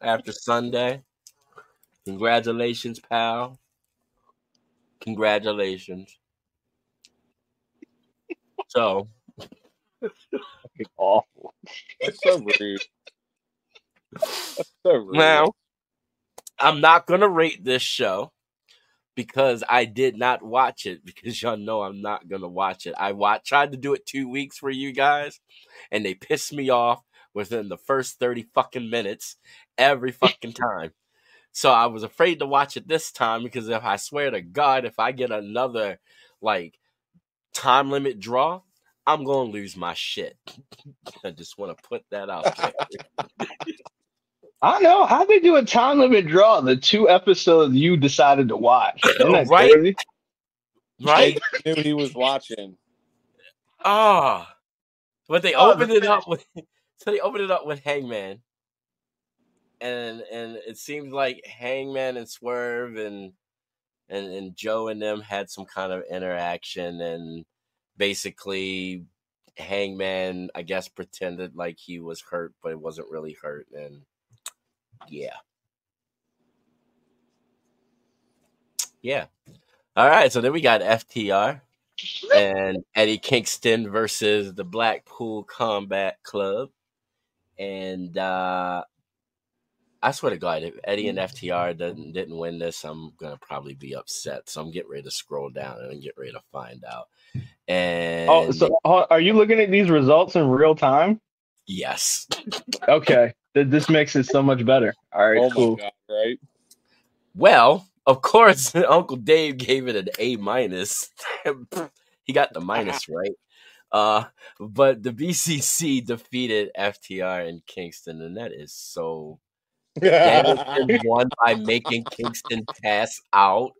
after Sunday. Congratulations, pal. Congratulations. So awful. That's so rude. That's so rude. now I'm not gonna rate this show because I did not watch it because y'all know I'm not gonna watch it. I wa- tried to do it two weeks for you guys, and they pissed me off within the first thirty fucking minutes every fucking time. So I was afraid to watch it this time because if I swear to God, if I get another like time limit draw, I'm gonna lose my shit. I just want to put that out there. I know how they do a time limit draw. The two episodes you decided to watch, Right? crazy? right? They knew he was watching. Ah, but they Oh, opened the it up with so they opened it up with Hangman, and and it seems like Hangman and Swerve and and and Joe and them had some kind of interaction, and basically Hangman, I guess, pretended like he was hurt, but it wasn't really hurt, and yeah, yeah. All right, so then we got FTR and Eddie Kingston versus the Blackpool Combat Club. And uh I swear to God, if Eddie and FTR didn't didn't win this, I'm gonna probably be upset. So I'm getting ready to scroll down and get ready to find out. And Oh, so are you looking at these results in real time? yes, Okay, this makes it so much better. All right, oh cool. my god! Right? well, of course, Uncle Dave gave it an A minus. he got the minus right. Uh, but the BCC defeated FTR in Kingston, and that is so Danielson won by making Kingston pass out.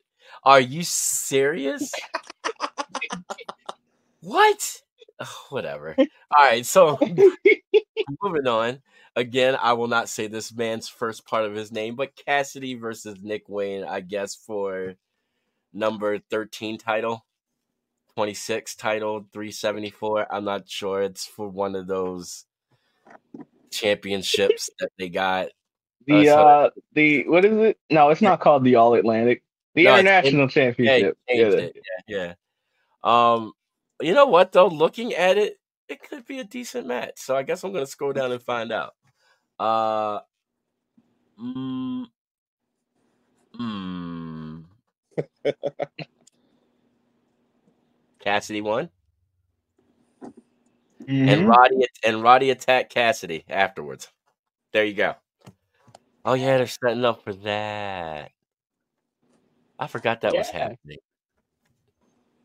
Are you serious? what? Ugh, whatever. All right, so moving on. Again, I will not say this man's first part of his name, but Cassidy versus Nick Wayne, I guess, for number 13 title, 26 title, 374. I'm not sure. It's for one of those championships that they got. The Uh, uh, the what is it? No, it's not called the All Atlantic. The No, international Yeah, championship. Yeah, it. Yeah, yeah. Um, you know what though? Looking at it, it could be a decent match. So I guess I'm gonna scroll down and find out. Uh, mm, mm. Cassidy won, and Mhm. Roddy and Roddy attacked Cassidy afterwards. There you go. Oh yeah, they're setting up for that. I forgot that was happening.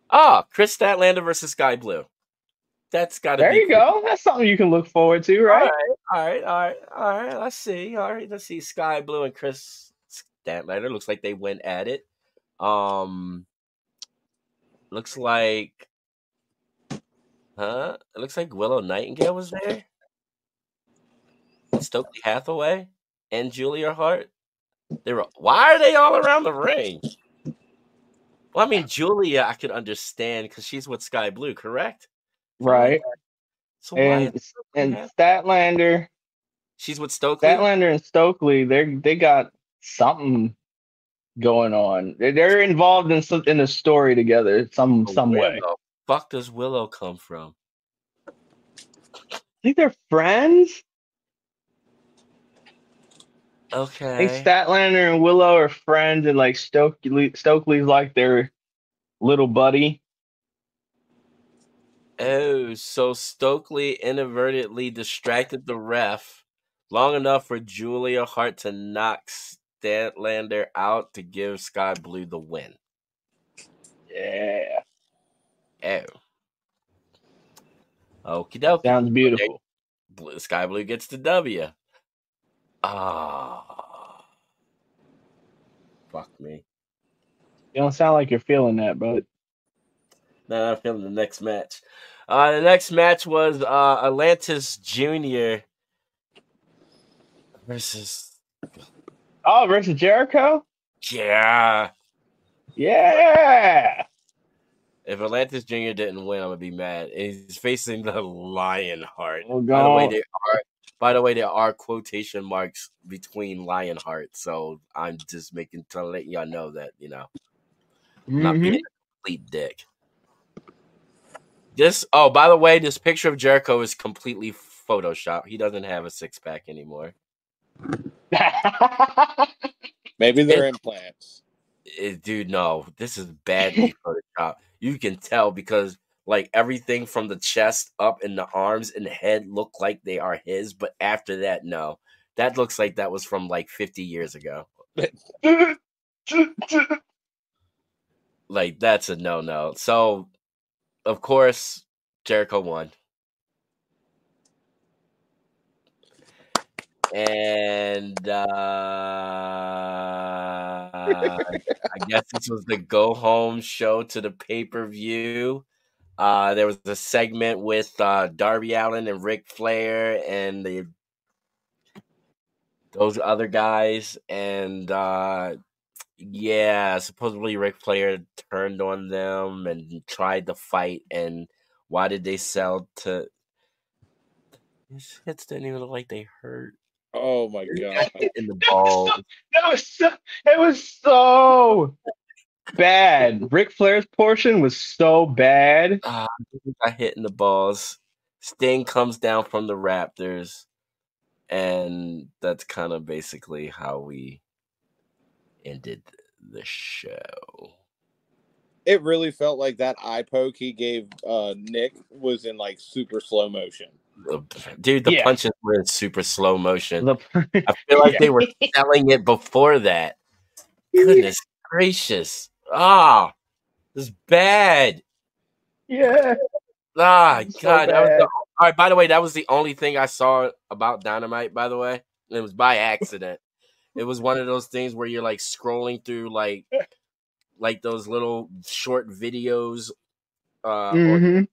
Oh, Kris Statlander versus Skye Blue. That's got to There you go. That's something you can look forward to, All right? right, all right, all right, all right. Let's see. All right, let's see. Skye Blue and Kris Statlander looks like they went at it. Um, looks like, huh? It looks like Willow Nightingale was there. Stokely Hathaway and Julia Hart. They were. Why are they all around the ring? Well, I mean, Julia, I could understand because she's with Skye Blue, correct? Right. So? And and Statlander, she's with Stokely. Statlander and Stokely, they they got something going on. They're, they're involved in some in a story together, some some way. the fuck does Willow come from? I think they're friends. I Okay. think Statlander and Willow are friends, and like Stokely Stokely's like their little buddy. oh, so Stokely inadvertently distracted the ref long enough for Julia Hart to knock Statlander out to give Skye Blue the win. Yeah, Oh. Okie dokie. sounds beautiful. Blue, Skye Blue gets the W. Ah. Fuck me. You don't sound like you're feeling that, but Now I'm feeling the next match. Uh, the next match was uh, Atlantis Junior versus oh, versus Jericho. yeah. Yeah. If Atlantis Junior didn't win, I'm gonna be mad. He's facing the Lionheart. We'll By the way, go. there are by the way there are quotation marks between Lionheart, so I'm just making to let y'all know that you know I'm not being a complete dick. This oh by the way, this picture of Jericho is completely photoshopped. He doesn't have a six pack anymore. Maybe they're implants. Eh, dude, no, this is badly photoshopped. You can tell because like everything from the chest up and the arms and the head look like they are his, but after that, no. That looks like that was from like 50 years ago. Like that's a no no. So of course Jericho won. And uh I guess this was the go home show to the pay-per-view. Uh there was a segment with uh Darby Allin and Ric Flair and the those other guys and uh yeah, supposedly Ric Flair turned on them and tried to fight. And why did they sell to? These hits didn't even look like they hurt Oh my god. in the balls. That was so, it was so bad. Ric Flair's portion was so bad. I got hit in the balls. Sting comes down from the Raptors, and that's kind of basically how we ended the show. It really felt like that eye poke he gave uh Nick was in like super slow motion. Dude, the Yeah. punches were in super slow motion. I feel like they were selling it before that. Goodness gracious. Ah, this is bad. yeah. Ah, So God. that was the, all right, by the way, that was the only thing I saw about Dynamite, by the way. It was by accident. it was one of those things where you're like scrolling through like like those little short videos uh Mhm.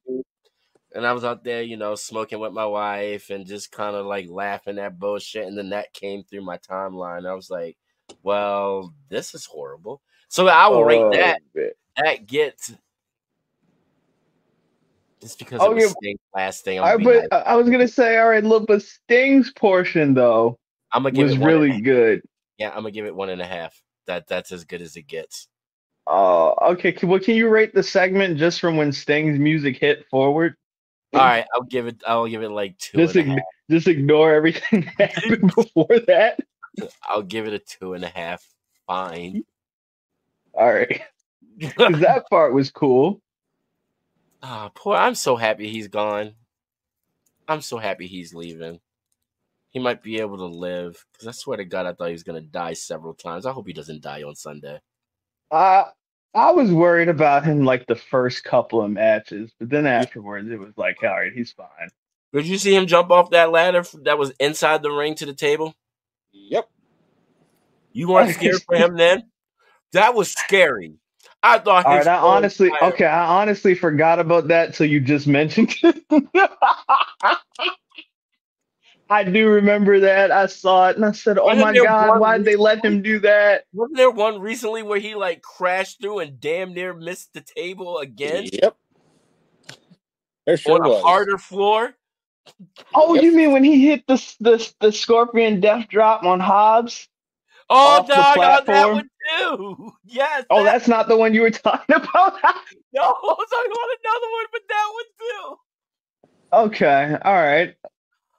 and I was out there, you know, smoking with my wife and just kind of like laughing at bullshit. And then that came through my timeline. I was like, well, this is horrible. So I will rate Oh, that. man. That gets just because I'll it Sting's last thing. I'm I, gonna, I was gonna say, all right, look, but Sting's portion though I'm gonna give was it really good. yeah. I'm gonna give it one and a half. That that's as good as it gets. Oh, okay. Can, well, can you rate the segment just from when Sting's music hit forward? All right, I'll give it. I'll give it like two. Just, and a ign- just ignore everything that happened before that. I'll give it a two and a half. Fine. All right, 'Cause that part was cool. Ah, poor. I'm so happy he's gone. I'm so happy he's leaving. He might be able to live. Because I swear to God, I thought he was gonna die several times. I hope he doesn't die on Sunday. Uh, I was worried about him like the first couple of matches, but then afterwards it was like, all right, he's fine. Did you see him jump off that ladder that was inside the ring to the table? Yep. You weren't scared for him then? That was scary. I thought. All his right, I honestly, entire- okay, I honestly forgot about that till you just mentioned it. I do remember that. I saw it and I said, "Oh my god, why did they let him do that?" Wasn't there one recently where he like crashed through and damn near missed the table again Yep. There sure on a was. harder floor? Oh, Yep. you mean when he hit the the the scorpion death drop on Hobbs? Oh, Off the dog, on that one too. Yes. Oh, that- that's not the one you were talking about. no. I was talking about another one, but that one too. okay, all right,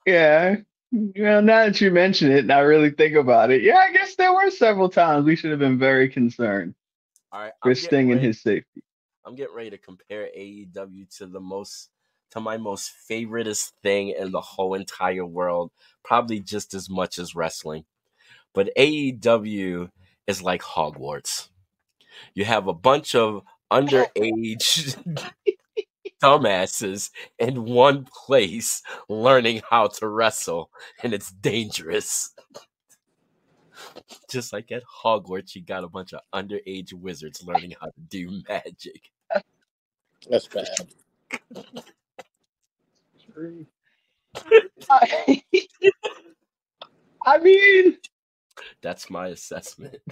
yeah. Well, now that you mention it, and I really think about it, yeah, I guess there were several times we should have been very concerned All right, for I'm getting Sting and ready- his safety. I'm getting ready to compare AEW to the most to my most favoriteest thing in the whole entire world, probably just as much as wrestling. But AEW is like Hogwarts. You have a bunch of underage dumbasses in one place learning how to wrestle, and it's dangerous. Just like at Hogwarts, you got a bunch of underage wizards learning how to do magic. That's bad. I, I mean, That's my assessment.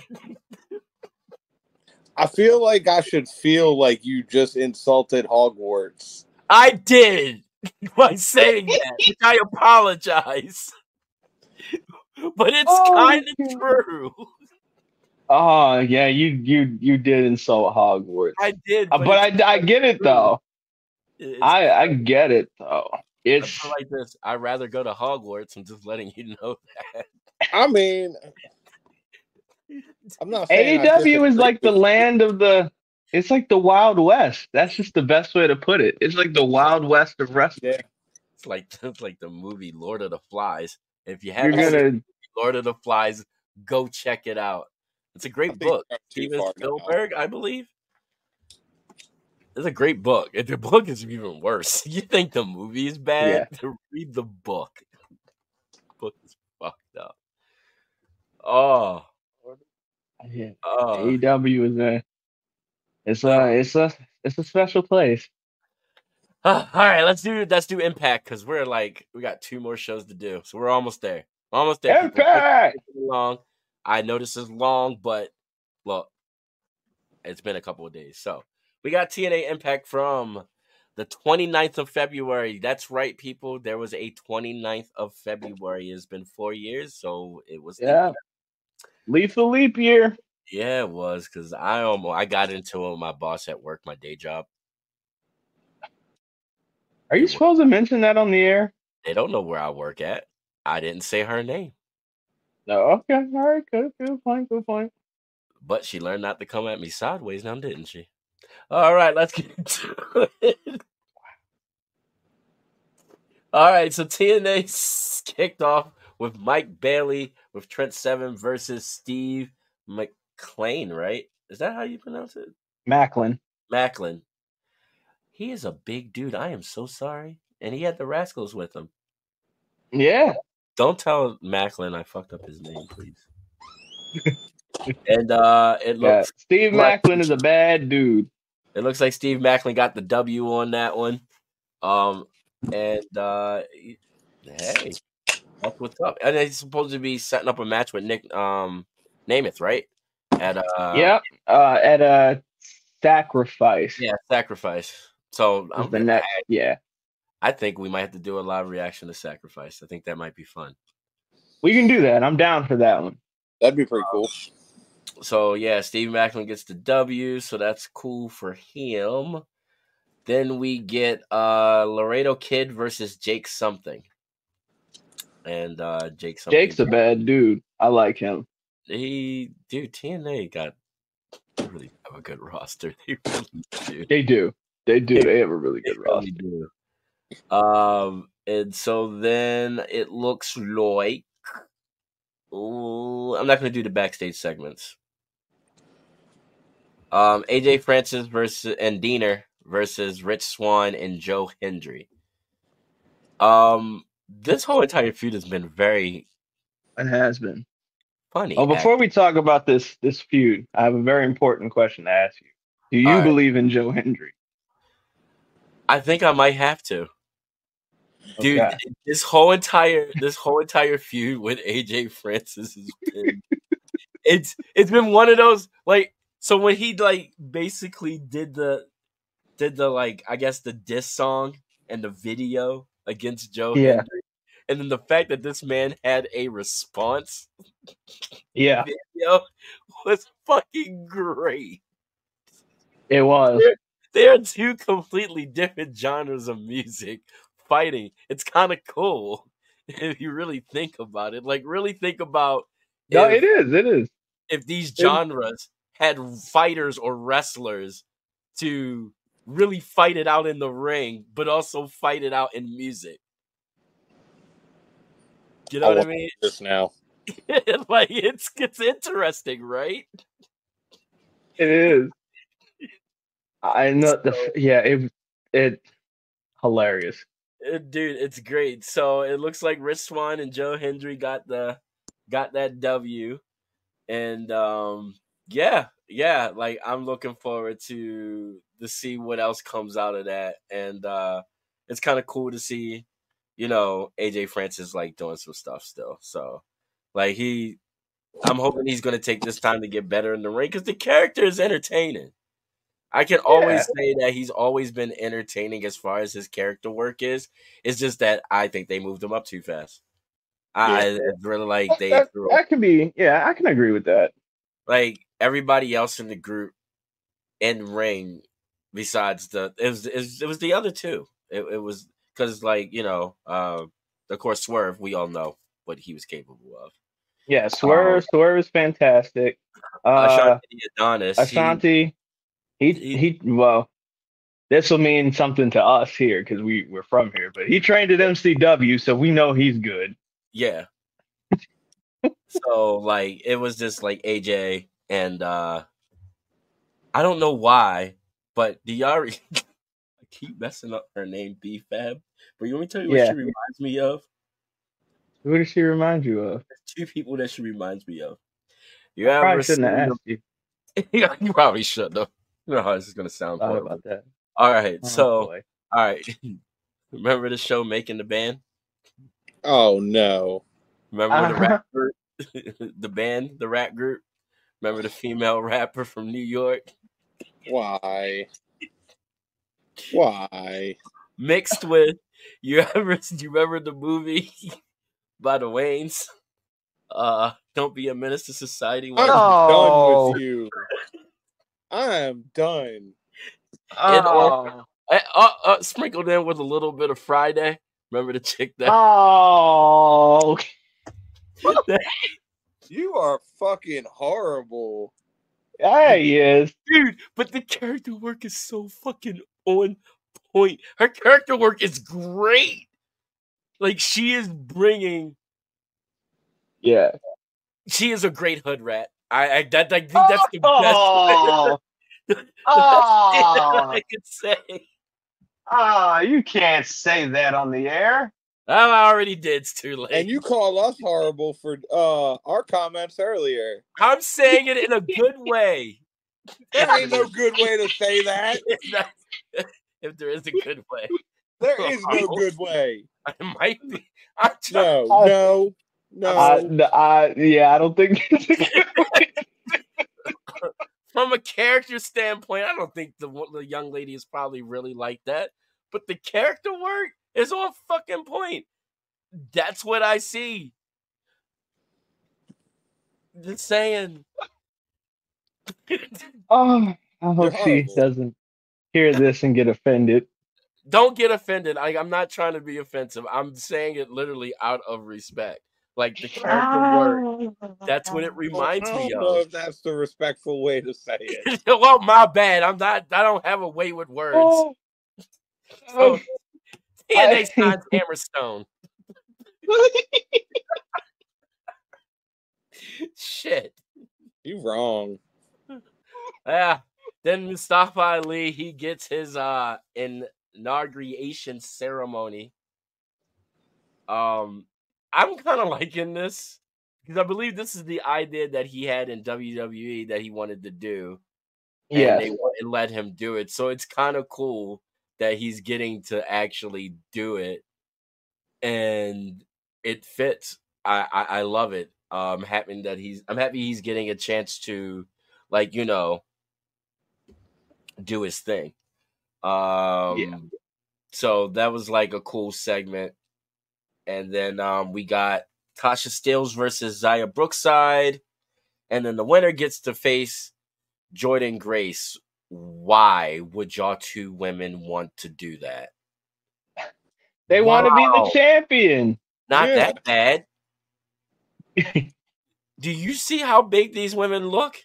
I feel like I should feel like you just insulted Hogwarts. I did by saying that, I apologize. But it's Oh, kind of true. oh yeah, you you you did insult Hogwarts, I did, Uh, but, but I I get it though. it's- I I get it though. I It's feel like this. I'd rather go to Hogwarts. I'm just letting you know that. I mean, I'm not saying AEW is like the land of the. It's like the Wild West. That's just the best way to put it. It's like the Wild West of wrestling. Yeah. It's like it's like the movie Lord of the Flies. If you haven't seen gonna Lord of the Flies, go check it out. It's a great book. Steven. Spielberg, I believe. It's a great book. And the book is even worse. You think the movie is bad? To read the book. book is fucked up. Oh, yeah. oh. AEW is a. It's a oh. it's a it's a special place. all right, let's do let's do Impact because we're like we got two more shows to do, so we're almost there. Almost there. Impact. Long. I know this is long, but look, it's been a couple of days. So we got TNA Impact from the 29th of February. That's right, people. There was a 29th of February. It's been four years, so it was Yeah. Lethal leap year. yeah, it was because I almost I got into it with my boss at work, my day job. Are you supposed to mention that on the air? They don't know where I work at. I didn't say her name, No. Okay. All right. Good. Good point. Good point. but she learned not to come at me sideways now, didn't she? All right, let's get into it. All right, so TNA kicked off with Mike Bailey with Trent Seven versus Steve McLean, right? Is that how you pronounce it? Macklin. Macklin. He is a big dude. I am so sorry. And he had the Rascals with him. Yeah. Don't tell Macklin I fucked up his name, please. and uh it Yeah. looks Steve like- Macklin is a bad dude. it looks like Steve Macklin got the W on that one. Um and uh hey, that's what's up. And he's supposed to be setting up a match with Nick um Nemeth, right? At uh yeah, Uh, at a sacrifice. yeah, sacrifice. So Was I'm, the next. Yeah. I think we might have to do a live reaction to sacrifice. I think that might be fun. We can do that. I'm down for that one. That'd be pretty cool. So yeah, Steve Macklin gets the W, so that's cool for him. Then we get uh Laredo Kid versus Jake something. And uh Jake something. Jake's a bad dude. I like him. he dude, TNA got really have a good roster. They really do. They do. They do. They have a really good really roster. do. Um and so then it looks like Ooh, I'm not gonna do the backstage segments. Um, AJ Francis versus and Diener versus Rich Swann and Joe Hendry. Um, this whole entire feud has been very It has been. funny. Oh, before we talk about this this feud, I have a very important question to ask you. Do you All right. believe in Joe Hendry? I think I might have to, dude. Okay. This whole entire this whole entire feud with AJ Francis has been it's it's been one of those like so when he like basically did the did the like I guess the diss song and the video against Joe Yeah. Hendry, and then the fact that this man had a response Yeah, video was fucking great. it was. They are two completely different genres of music fighting. It's kind of cool if you really think about it. Like really think about No, if- it is. It is. if these genres had fighters or wrestlers to really fight it out in the ring, but also fight it out in music. You know I what I mean? This now. like it's it's interesting, right? It is. I know the yeah. It it hilarious. Uh, Dude, it's great. So it looks like Rich Swann and Joe Hendry got the got that W. And um yeah, yeah, like I'm looking forward to to see what else comes out of that. And uh it's kind of cool to see, you know, AJ Francis like doing some stuff still. So like he I'm hoping he's gonna take this time to get better in the ring because the character is entertaining. I can always say that he's always been entertaining as far as his character work is. It's just that I think they moved him up too fast. I I really like they that, that can be. Yeah, I can agree with that. like everybody else in the group in ring besides the it was it was, it was the other two. It, it was because like you know, uh, of course, Swerve. We all know what he was capable of. Yeah, Swerve. Swerve is fantastic. Uh, Ashante Adonis. he- Ashante. He he- he. Well, this will mean something to us here because we we're from here. But he trained at MCW, so we know he's good. Yeah. so like it was just like AJ and uh I don't know why, but do y'all re- I keep messing up her name B Fab. But you want me to tell you what she reminds me of? Who does she remind you of? Two people that she reminds me of. You I ever probably shouldn't have asked you Yeah, you probably should though. You know how this is gonna sound thought about that. All right, Oh, so boy. all right. Remember the show Making the Band? Oh no. Remember the uh-huh. rap group? the band, the rap group? Remember the female rapper from New York? Why? Why? Mixed with you ever do you remember the movie by the Wayans? Uh Don't Be a Menace to Society. I'm Oh. done with you. I am done. And, uh, Oh. Uh, uh, uh, sprinkled in with a little bit of Friday. Remember the chick that Oh. You are fucking horrible. There he is. dude, but the character work is so fucking on point. Her character work is great. Like she is bringing Yeah. she is a great hood rat. I, I that, that that's the Oh. best Oh. I could say. Ah, you can't say that on the air. I already did. It's too late. And you call us horrible for uh our comments earlier. I'm saying it in a good way. There ain't no good way to say that. If there is a good way, There is no good way. I might be. I'm trying, No, no, no. I, n- I- yeah, I don't think. from a character standpoint, I don't think the the young lady is probably really like that. But the character work is on fucking point. That's what I see. Just saying. Oh, I hope she doesn't hear this and get offended. Don't get offended. I, I'm not trying to be offensive. I'm saying it literally out of respect. Like the character work. That's what it reminds I me don't know of. if that's the respectful way to say it. well, my bad. I'm not. I don't have a way with words. Oh, So, TNA I- signs Hammerstone. Shit. You wrong. Yeah. Then Mustafa Ali, he gets his uh inauguration ceremony. Um, I'm kind of liking this because I believe this is the idea that he had in WWE that he wanted to do. Yeah, they and let him do it. So it's kind of cool that he's getting to actually do it, and it fits. I I, I love it. Um, happy that he's I'm happy he's getting a chance to, like you know, do his thing. Um, so that was like a cool segment, and then um we got Tasha Steelz versus Xia Brookside, and then the winner gets to face Jordynne Grace. Why would y'all two women want to do that? They want to be the champion. Not Yeah. that bad. Do you see how big these women look?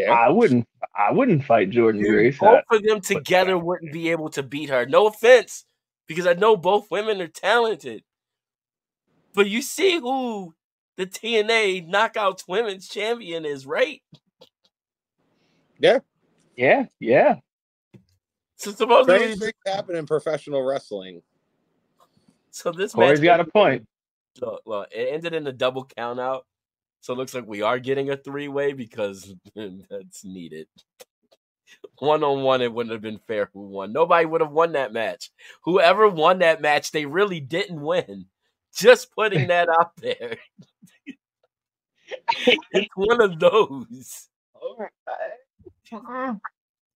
Yeah. I wouldn't. I wouldn't fight Jordynne Dude, Grace. both I- of them together wouldn't be able to beat her. No offense, because I know both women are talented. But you see who the TNA Knockouts Women's Champion is, right? Yeah. yeah, yeah. So supposedly, Strange things happen in professional wrestling. so this Corey's match got a point. Look, look, it ended in a double count out. So it looks like we are getting a three way because that's needed. One on one, it wouldn't have been fair who won. Nobody would have won that match. Whoever won that match, they really didn't win. Just putting that out there. it's one of those.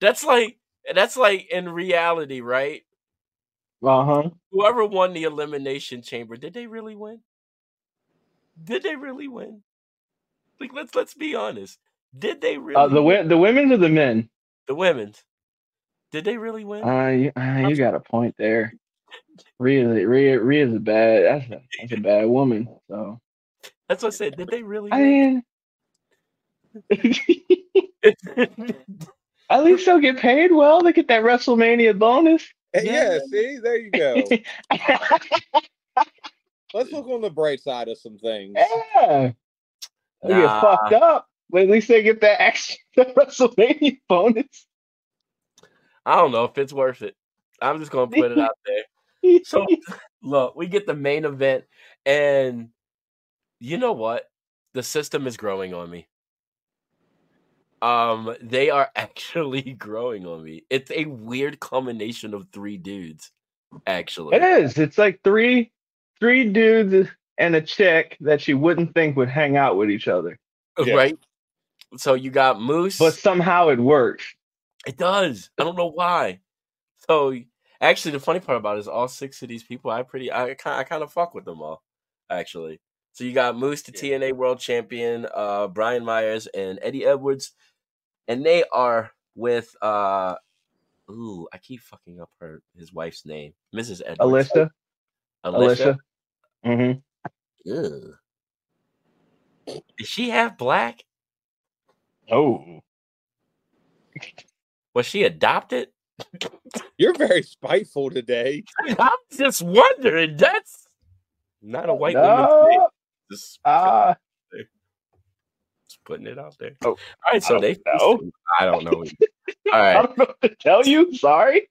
That's like that's like in reality, right? Uh huh. Whoever won the elimination chamber, did they really win? Did they really win? Like let's let's be honest. Did they really Uh, the win? the women or the men? the women's? Did they really win? Uh, you, uh, you got a point there. Rhea, Rhea, Rhea's a bad. That's a, that's a bad woman. So That's what I said. Did they really I mean, at least they'll get paid well. They get that WrestleMania bonus. Yeah. yeah, see, there you go. Let's look on the bright side of some things. yeah. They get fucked up, but at least they get that extra WrestleMania bonus. I don't know if it's worth it. I'm just gonna put it out there. So look, we get the main event, and you know what? The system is growing on me. Um, they are actually growing on me. It's a weird combination of three dudes, actually. It is. It's like three three dudes and a chick that you wouldn't think would hang out with each other. Yeah. right? So you got Moose. But somehow it works. It does. I don't know why. So actually, the funny part about it is all six of these people. I pretty. I kind. I kind of fuck with them all. Actually. So you got Moose, the Yeah. TNA World Champion, uh, Brian Myers, and Eddie Edwards, and they are with. uh Ooh, I keep fucking up her his wife's name, Mrs. Edwards. Alyssa. Alyssa. Alyssa. hmm Ugh. Is she half black? Oh. Was she adopted? You're very spiteful today. I'm just wondering. That's not a white. No. Just, Ah. just putting it out there. Oh, all right. So I they. know. I don't know. all I don't know to tell you. Sorry.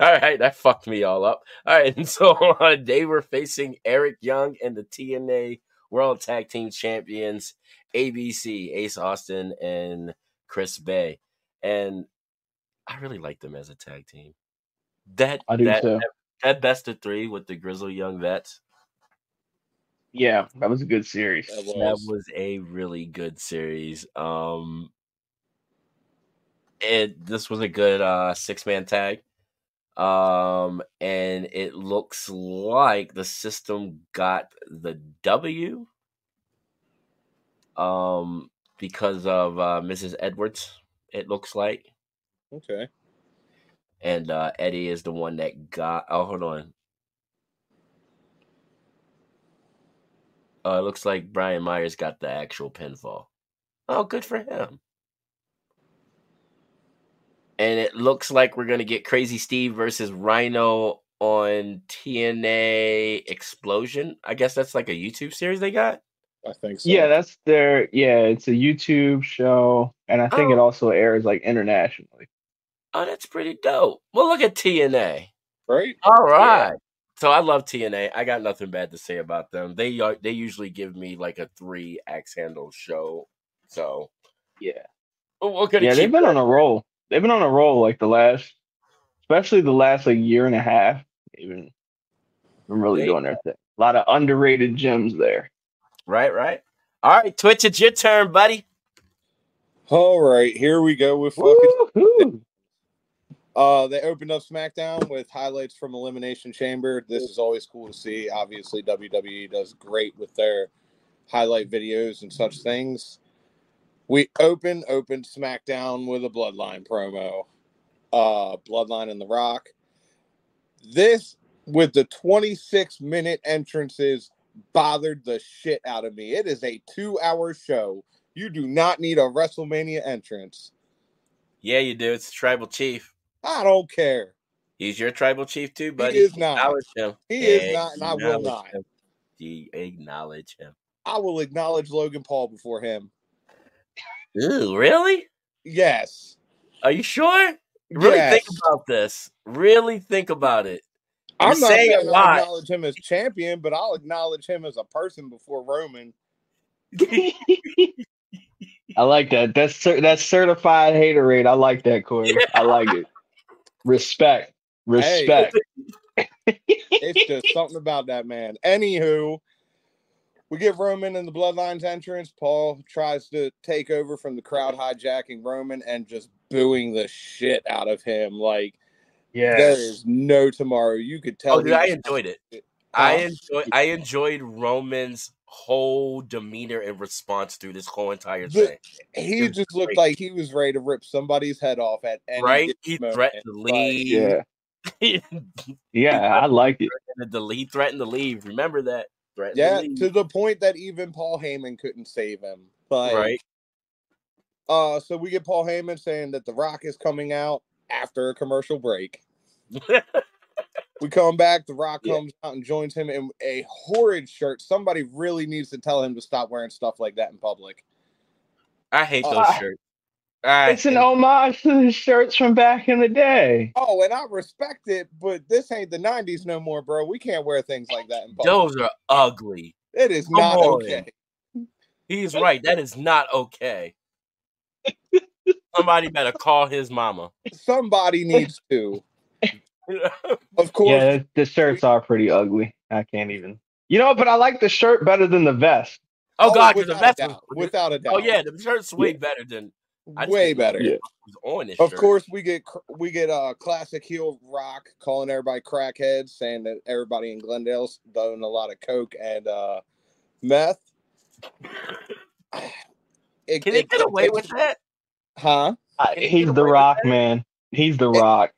All right. That fucked me all up. All right. And so uh, they were facing Eric Young and the TNA World Tag Team Champions, ABC, Ace Austin, and Chris Bey. And I really like them as a tag team. That I do that, too. that that best of three with the Grizzled Young Vets. Yeah, that was a good series. That That was. was a really good series. Um, it this was a good uh six man tag. Um, and it looks like the system got the W. Um, because of uh, Mrs. Edwards. It looks like, Okay. and uh, Eddie is the one that got. Oh, hold on. Uh, it looks like Brian Myers got the actual pinfall. Oh, good for him. And it looks like we're gonna get Crazy Steve versus Rhino on TNA Explosion. I guess that's like a YouTube series they got. I think so. Yeah, that's their yeah. It's a YouTube show, and I think it Oh. also airs like internationally. Oh, that's pretty dope. Well, look at TNA. right. All right. So I love TNA. I got nothing bad to say about them. They are they usually give me like a three axe handle show. So Yeah, we're we're yeah. They've been on a roll. They've been on a roll like the last, especially the last like year and a half. Even been really They- doing their thing. A lot of underrated gems there. right, right. All right, Twitch, it's your turn, buddy. All right, here we go with fucking. Woo-hoo. Uh, they opened up SmackDown with highlights from Elimination Chamber. This is always cool to see. Obviously, WWE does great with their highlight videos and such things. We open open SmackDown with a Bloodline promo. Uh, Bloodline and The Rock. This with the 26 minute entrances bothered the shit out of me. It is a two hour show. You do not need a WrestleMania entrance. Yeah, you do. It's Tribal Chief. I don't care. He's your Tribal Chief too, buddy. He is not. Acknowledge him. He is not, and I will not. him. You acknowledge him. I will acknowledge Logan Paul before him. Ooh, really? Yes. Are you sure? Really yes. think about this. Really think about it. I'm You're not saying saying a I'll lot. acknowledge him as champion, but I'll acknowledge him as a person before Roman. I like that. That's cer- that's certified hater rate. I like that, Corey. I like it. Respect. Respect. It's just something about that man. Anywho, we get Roman in the Bloodlines entrance. Paul tries to take over from the crowd hijacking Roman and just booing the shit out of him. Like yeah. there is no tomorrow. You could tell. Oh, dude, I enjoyed it. I enjoyed. I enjoyed Roman's whole demeanor and response through this whole entire The- thing. He It was just looked like he was ready to rip somebody's head off at any right? He moment. threatened to Like, leave. Yeah. Yeah, I like it. threatened to leave. He threatened to leave. Remember that? Threatened Yeah, to the point that even Paul Heyman couldn't save him. Like, right. Uh, so we get Paul Heyman saying that The Rock is coming out after a commercial break. We come back, The Rock Yeah. comes out and joins him in a horrid shirt. Somebody really needs to tell him to stop wearing stuff like that in public. I hate those Uh, shirts. I It's an homage to the shirts from back in the day. Oh, and I respect it, but this ain't the 90s no more, bro. We can't wear things like that in public. those are ugly. It is Come not on. okay. He's right. That is not okay. Somebody better call his mama. Somebody needs to. Of course, Yeah, the, the shirts are pretty ugly. I can't even. You know, but I like the shirt better than the vest. oh, oh God, because the without a vest was doubt, without a oh, doubt. Oh yeah, the shirt's way better than I just way better. Yeah. on this Of shirt. course, we get we get uh classic heel rock calling everybody crackheads, saying that everybody in Glendale's doing a lot of coke and uh meth. It- Can they get away takes- with that? Huh? I, Can he he's the Rock, that? man. He's the It- Rock.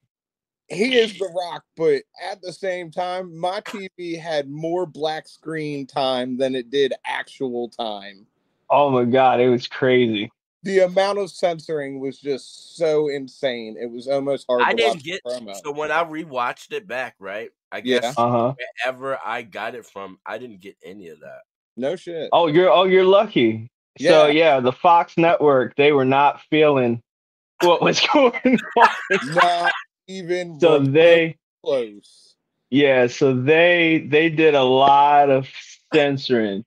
He is the rock, but at the same time, my TV had more black screen time than it did actual time. Oh my God, it was crazy. The amount of censoring was just so insane. It was almost hard I to didn't watch get the promo. so when I rewatched it back, right? I Yeah. guess Uh huh. wherever I got it from, I didn't get any of that. No shit. Oh, you're oh you're lucky. So Yeah. yeah, the Fox network they were not feeling what was going on. Not even so they close. yeah, so they they did a lot of censoring.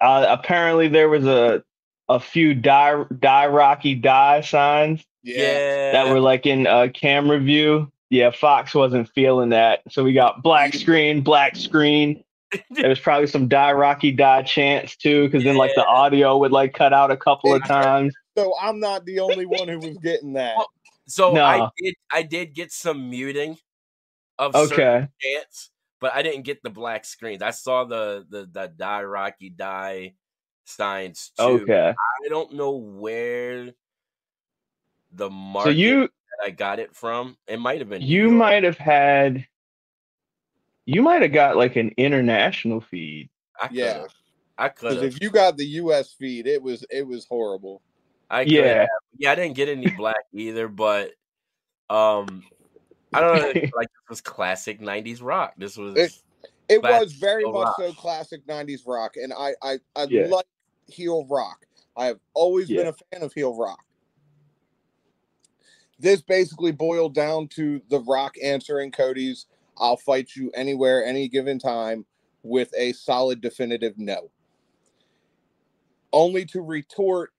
Uh, apparently there was a a few die die Rocky die signs Yeah, that were like in uh, camera view. Yeah, Fox wasn't feeling that. So we got black screen, black screen. There was probably some die Rocky die chants too, because then like the audio would like cut out a couple of times. So I'm not the only one who was getting that. Well, So I did I did get some muting of certain Okay. chants, but I didn't get the black screens. I saw the the the die Rocky die Steins too. Okay. I don't know where the market So you that I got it from. It might have been you York. might have had you might have got like an international feed. I could Yeah. I could Because if you got the U.S. feed, it was it was horrible. I could Yeah. have. Yeah, I didn't get any black either, but um I don't know. Like this was classic '90s rock. This was It- It was very much rock. so classic '90s rock, and I I I Yeah. like heel rock. I have always been a fan of heel rock. This basically boiled down to the Rock answering Cody's "I'll fight you anywhere, any given time" with a solid, definitive no. Only to retort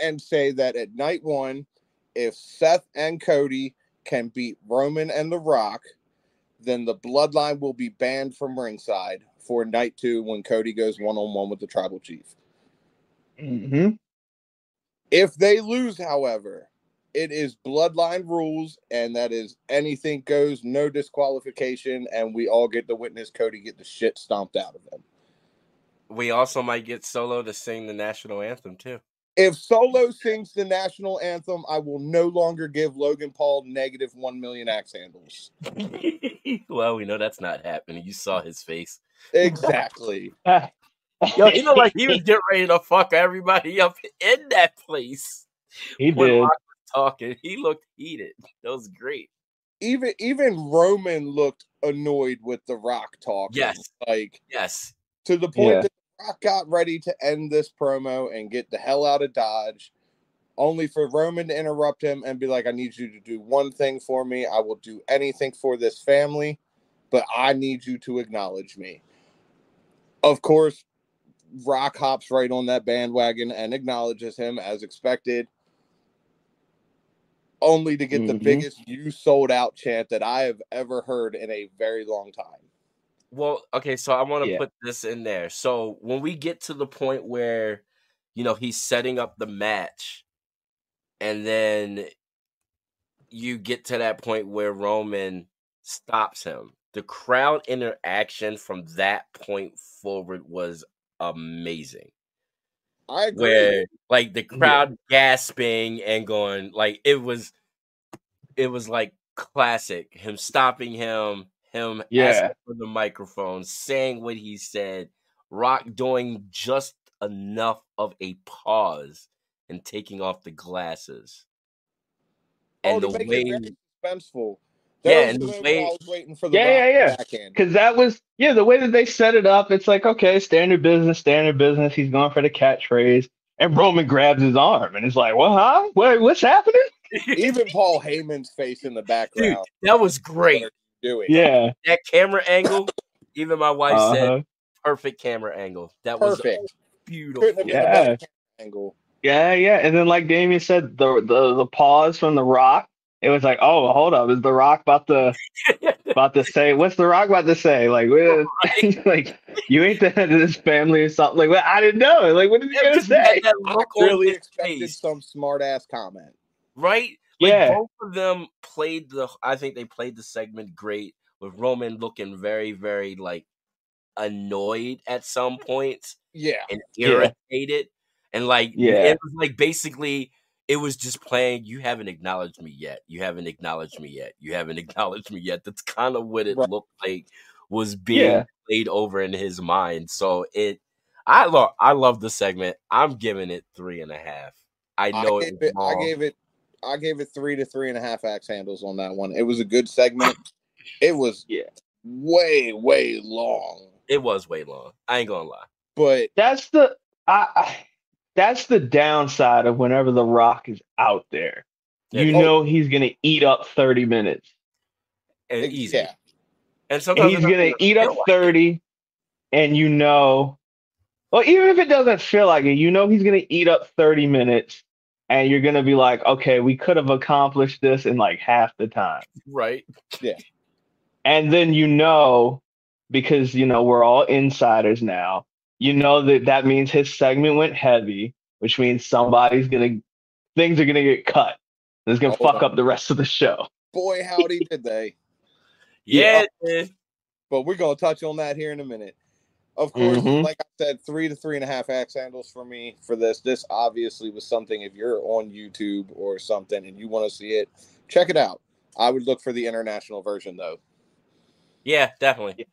and say that at night one, if Seth and Cody can beat Roman and The Rock, then the bloodline will be banned from ringside for night two when Cody goes one on one with the tribal chief. Mm-hmm. If they lose, however, it is bloodline rules, and that is anything goes, no disqualification, and we all get to witness Cody get the shit stomped out of him. we also might get Solo to sing the national anthem too. If Solo sings the national anthem, I will no longer give Logan Paul negative one million axe handles. well, we know that's not happening. You saw his face. Exactly. Yo, you know, like he was getting ready to fuck everybody up in that place. he when did. Rock was talking, he looked heated. That was great. even even Roman looked annoyed with the Rock talk. Yes. like Yes. to the point Yeah. that Rock got ready to end this promo and get the hell out of Dodge, only for Roman to interrupt him and be like, "I need you to do one thing for me. I will do anything for this family, but I need you to acknowledge me." Of course, Rock hops right on that bandwagon and acknowledges him as expected. Only to get the Mhm. biggest "you sold out" chant that I have ever heard in a very long time. Well, okay, so I want to Yeah. put this in there. So when we get to the point where, you know, he's setting up the match, and then you get to that point where Roman stops him, the crowd interaction from that point forward was amazing. I agree. Where like the crowd gasping and going like it was it was like classic him stopping him him Yeah. asking for the microphone saying what he said rock doing just enough of a pause and taking off the glasses oh, and to the way suspenseful. Yeah, That and was the the way- way I was waiting for the Yeah, Rock yeah, yeah. backhand. Because that was yeah, the way that they set it up, it's like okay, standard business, standard business. He's going for the catchphrase, and Roman grabs his arm, and it's like, well, huh? What, what's happening? Even Paul Heyman's face in the dude background. that was great doing Yeah, that camera angle even my wife said uh-huh. perfect camera angle that was perfect. beautiful Couldn't have been a Yeah. angle. yeah, yeah. And then like Damian said, the the the pause from the Rock. It was like, oh, hold up, is the Rock about to about to say? What's the Rock about to say? Like, what- like you ain't the head of this family or something? Like, well, I didn't know. Like, what is he Yeah, gonna he say? that I really expected face. some smart ass comment. right? Like Yeah. both of them played the. I think they played the segment great with Roman looking very, very like annoyed at some points Yeah. and Yeah. irritated, and like Yeah. it was like basically it was just playing. You haven't acknowledged me yet. You haven't acknowledged me yet. You haven't acknowledged me yet. That's kind of what it Right. looked like was being Yeah. played over in his mind. So it. I love I love the segment. I'm giving it three and a half. I I know gave it it, I gave it I gave it three to three and a half axe handles on that one. It was a good segment. It was Yeah. way, way long. It was way long. I ain't gonna lie. But That's the I, I that's the downside of whenever the Rock is out there. Yeah, You oh. know he's gonna eat up 30 minutes. Eh, and easy. yeah. And And sometimes he's gonna eat feel up like 30, and you know, well, even if it doesn't feel like it, you know he's gonna eat up 30 minutes, and you're gonna be like, okay, we could have accomplished this in like half the time. Right. Yeah. And then you know, because you know we're all insiders now, you know that that means his segment went heavy, which means somebody's gonna things are gonna get cut. It's gonna Hold fuck on. up the rest of the show. boy, howdy did they. Yeah, Yeah. But we're gonna touch on that here in a minute. Of course, Mhm. like I said, three to three and a half axe handles for me for this. This obviously was something. If you're on YouTube or something and you want to see it, check it out. I would look for the international version though. Yeah, definitely.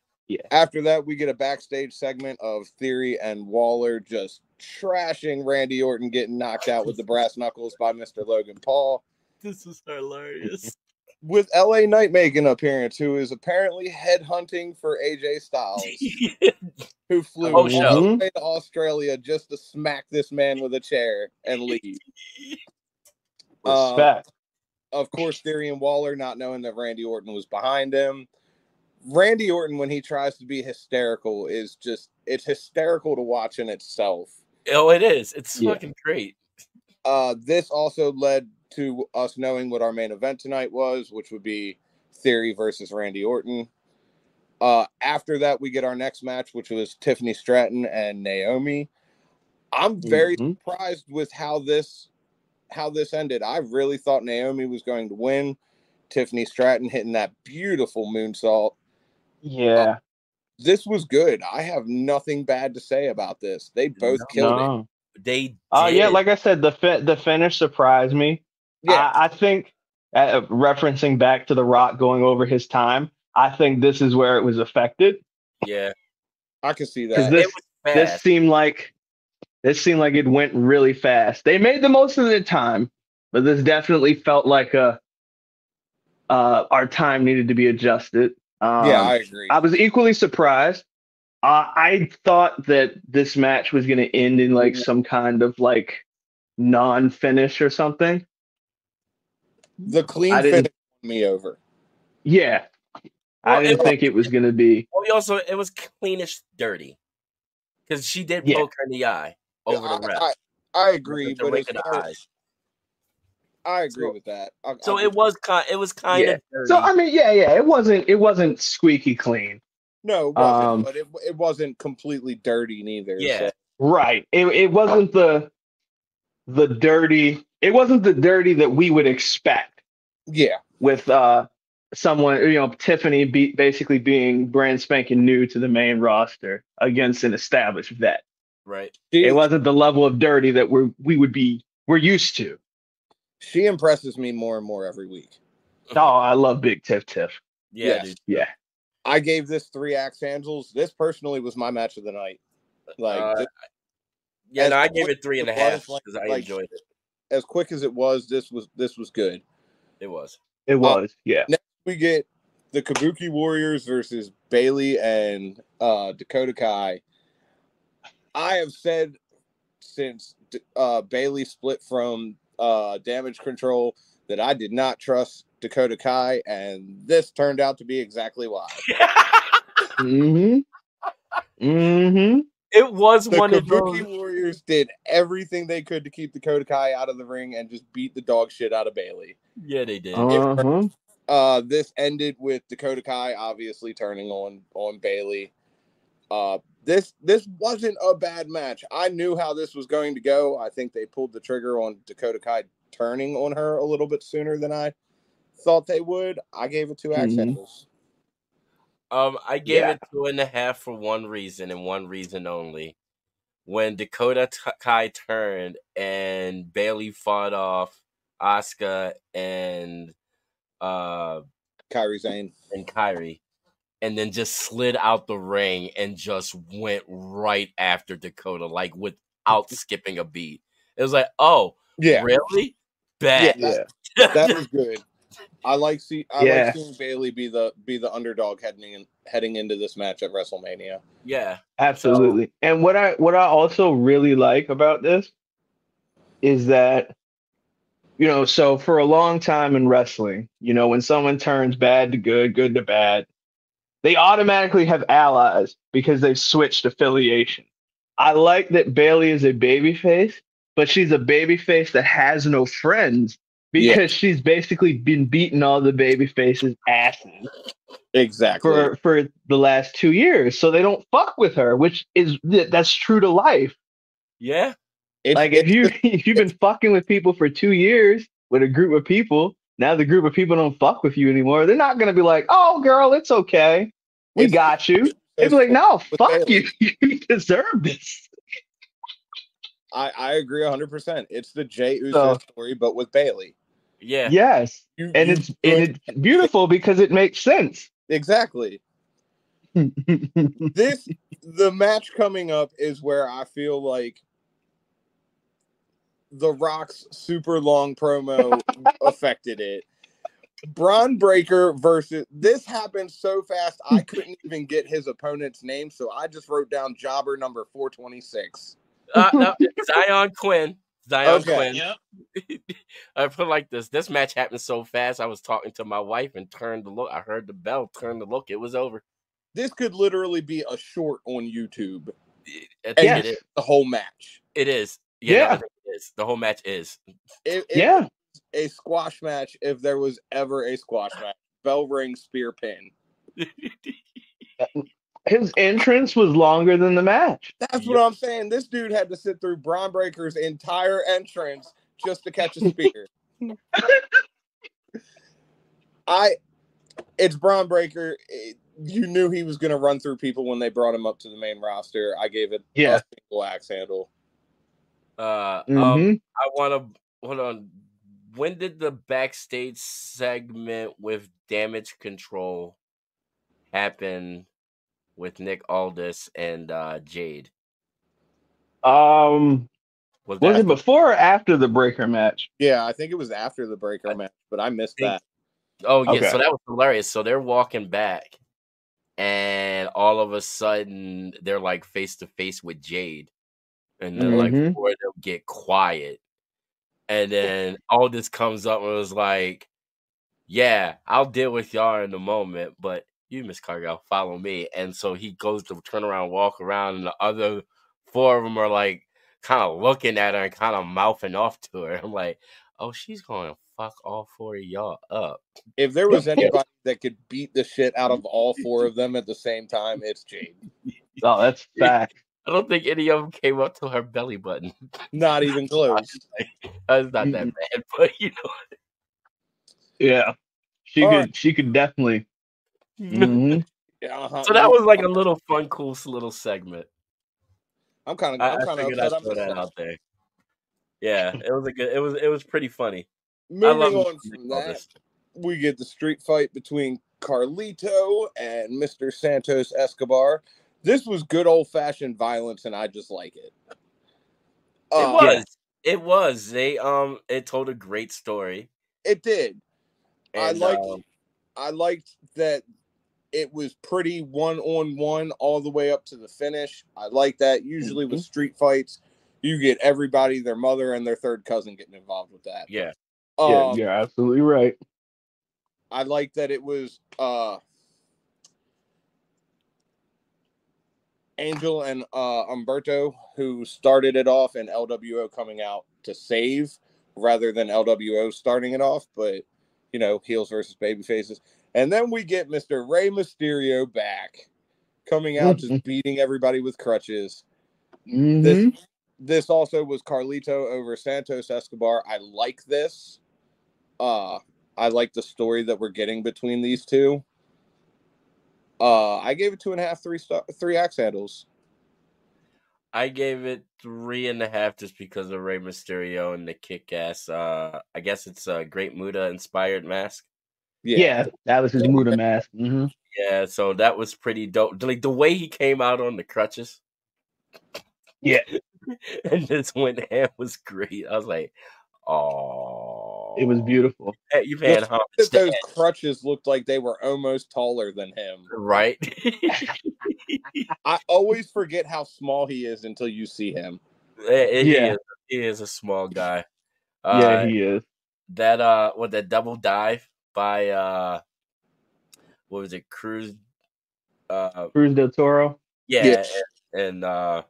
After that, we get a backstage segment of Theory and Waller just trashing Randy Orton getting knocked out with the brass knuckles by Mr. Logan Paul. This is hilarious. With LA Knight making an appearance, who is apparently headhunting for AJ Styles, who flew Oh, all the way to Australia just to smack this man with a chair and leave. Uh, Respect. of course, Theory and Waller not knowing that Randy Orton was behind him. Randy Orton, when he tries to be hysterical, is just it's hysterical to watch in itself. oh, it is. It's Yeah. fucking great. Uh, this also led to us knowing what our main event tonight was, which would be Theory versus Randy Orton. Uh, after that, we get our next match, which was Tiffany Stratton and Naomi. I'm very Mhm. surprised with how this how this ended. I really thought Naomi was going to win. Tiffany Stratton hitting that beautiful moonsault. Yeah. This was good. I have nothing bad to say about this. They both No. killed it. They. Oh yeah, like I said, the fi- the finish surprised me. Yeah, I, I think, uh, referencing back to The Rock going over his time, I think this is where it was affected yeah. I can see that. this it was this seemed like this seemed like it went really fast. They made the most of their time, but this definitely felt like a uh, our time needed to be adjusted. Um, yeah, I agree. I was equally surprised. Uh, I thought that this match was going to end in like some kind of like non-finish or something. the clean I didn't- finish won me over. Yeah, Well, I didn't was- think it was going to be. Well, also it was cleanish dirty because she did Yeah. poke her in the eye over I, the ref. I, I agree, with the but rake as far as- eyes. I agree So- with that. I'll- So I'll it be- was kind. It was kind Yeah. of dirty. So I mean, yeah, yeah, it wasn't. It wasn't squeaky clean. no, it wasn't, um, but it, it wasn't completely dirty neither. Yeah. so- Right. It it wasn't the the dirty. It wasn't the dirty that we would expect yeah, with uh someone. You know, Tiffany be, basically being brand spanking new to the main roster against an established vet. right. It wasn't the level of dirty that we are we would be we're used to. She impresses me more and more every week. Oh, I love Big Tiff Tiff. Yeah, Yes. dude. Yeah. I gave this three axe handles. This personally was my match of the night. Like Uh, this- Yeah, As no, I gave it three and a half and a as it was, half like- because I like- enjoyed it. as quick as it was, this was this was good. It was. It was. yeah. We get the Kabuki Warriors versus Bayley and uh, Dakota Kai. I have said since uh, Bayley split from uh, Damage Control that I did not trust Dakota Kai, and this turned out to be exactly why. Mm-hmm. Mm-hmm. it was The one of Kabuki those. Warriors did everything they could to keep Dakota Kai out of the ring and just beat the dog shit out of Bayley. Yeah, they did. Uh-huh. Uh, this ended with Dakota Kai obviously turning on on Bayley. Uh, this this wasn't a bad match. I knew how this was going to go. I think they pulled the trigger on Dakota Kai turning on her a little bit sooner than I thought they would. I gave it two axe Mhm. handles. Um, I gave Yeah. it two and a half for one reason and one reason only. When Dakota T- Kai turned and Bayley fought off Asuka and uh Kairi Sane. and Kairi, and then just slid out the ring and just went right after Dakota, like without mm-hmm. skipping a beat. It was like, oh, Yeah, really? Bad. Yeah. Yeah. that was good. I like see I Yeah. like seeing Bayley be the be the underdog heading in, heading into this match at WrestleMania. yeah. Absolutely. And what I what I also really like about this is that you know, so for a long time in wrestling, you know, when someone turns bad to good, good to bad, they automatically have allies because they've switched affiliation. I like that Bayley is a babyface, but she's a babyface that has no friends because Yeah. she's basically been beating all the babyfaces' asses Exactly. for for the last two years, so they don't fuck with her, which is that's true to life. Yeah. It's- like if you if you've been fucking with people for two years with a group of people, now the group of people don't fuck with you anymore. They're not gonna be like, "Oh, girl, it's okay, we It's- got you." It's like, no, fuck you. You deserve this. I, I agree 100%. It's the Jey Uso So- story, but with Bayley. Yeah. Yes. You, And you it's and it's beautiful because it makes sense. exactly. This the match coming up is where I feel like the Rock's super long promo affected it. Bron Breakker versus this happened so fast I couldn't even get his opponent's name, so I just wrote down jobber number 426. Uh, no, Zion Quinn. Zion Okay. Quinn. Yep. I put it like this. This match happened so fast. I was talking to my wife and turned to look. I heard the bell, turned to look. It was over. This could literally be a short on YouTube. I think Yes. it is. The whole match. It is. Yeah, Yeah. think it is. The whole match is. It, it yeah. Was a squash match if there was ever a squash match. Bell ring spear pin. His entrance was longer than the match. That's what I'm saying. This dude had to sit through Bron Breakker's entire entrance just to catch a spear. I, it's Bron Breakker. It- you knew he was going to run through people when they brought him up to the main roster. I gave it Yeah. a single axe handle. Uh, um, Mhm. I want to hold on. When did the backstage segment with Damage Control happen with Nick Aldis and uh, Jade? Um, Was, was it before or after the Breakker match? Yeah, I think it was after the Breakker I match, but I missed think- that. Oh yeah, Okay. so that was hilarious. So they're walking back, and all of a sudden they're like face to face with Jade, and they're like, Mhm. before they'll get quiet, and then all this comes up and it was like, "Yeah, I'll deal with y'all in a moment, but you, Miss Cargill, follow me." And so he goes to turn around, walk around, and the other four of them are like kind of looking at her and kind of mouthing off to her. I'm like, "Oh, she's going to fuck all four of y'all up." If there was anybody that could beat the shit out of all four of them at the same time, it's Jade. Oh, that's fact. I don't think any of them came up to her belly button. Not even close. That's not that bad, but you know. Yeah. She All could right. she could definitely know. Mhm. Uh-huh. so that was like a little fun, cool little segment. I'm kind of. I, I'm I kind of figured upset. I'd throw that out there. Yeah, it was a good. It was it was pretty funny. I Moving love on from that, Aldis. we get the street fight between Carlito and Mr. Santos Escobar. This was good old fashioned violence, and I just like it. It Uh, was. It was. They um. It told a great story. It did. I And, liked. um, I liked that it was pretty one on one all the way up to the finish. I like that. Usually with street fights, you get everybody, their mother and their third cousin getting involved with that. yeah. Yeah, Um, you're absolutely right. I like that it was uh Angel and uh Umberto who started it off and LWO coming out to save rather than LWO starting it off, but you know, heels versus baby faces. And then we get Mr. Rey Mysterio back coming out just beating everybody with crutches. Mhm. This this also was Carlito over Santos Escobar. I like this. Uh I like the story that we're getting between these two. Uh I gave it two and a half, three star three axe handles. I gave it three and a half just because of Rey Mysterio and the kick ass. Uh, I guess it's a Great Muta inspired mask. yeah. yeah that was his Muda mask. hmm Yeah, so that was pretty dope. Like the way he came out on the crutches. Yeah. and this went ham was great. I was like, oh, It was beautiful. You've had homage That those crutches looked like they were almost taller than him. right? I always forget how small he is until you see him. Eh, he, Yeah. is, he is a small guy. yeah, Uh, he is. that uh, what that double dive by uh, what was it, Cruz? Uh, Cruz del Toro. yeah, Yeah. and, and uh,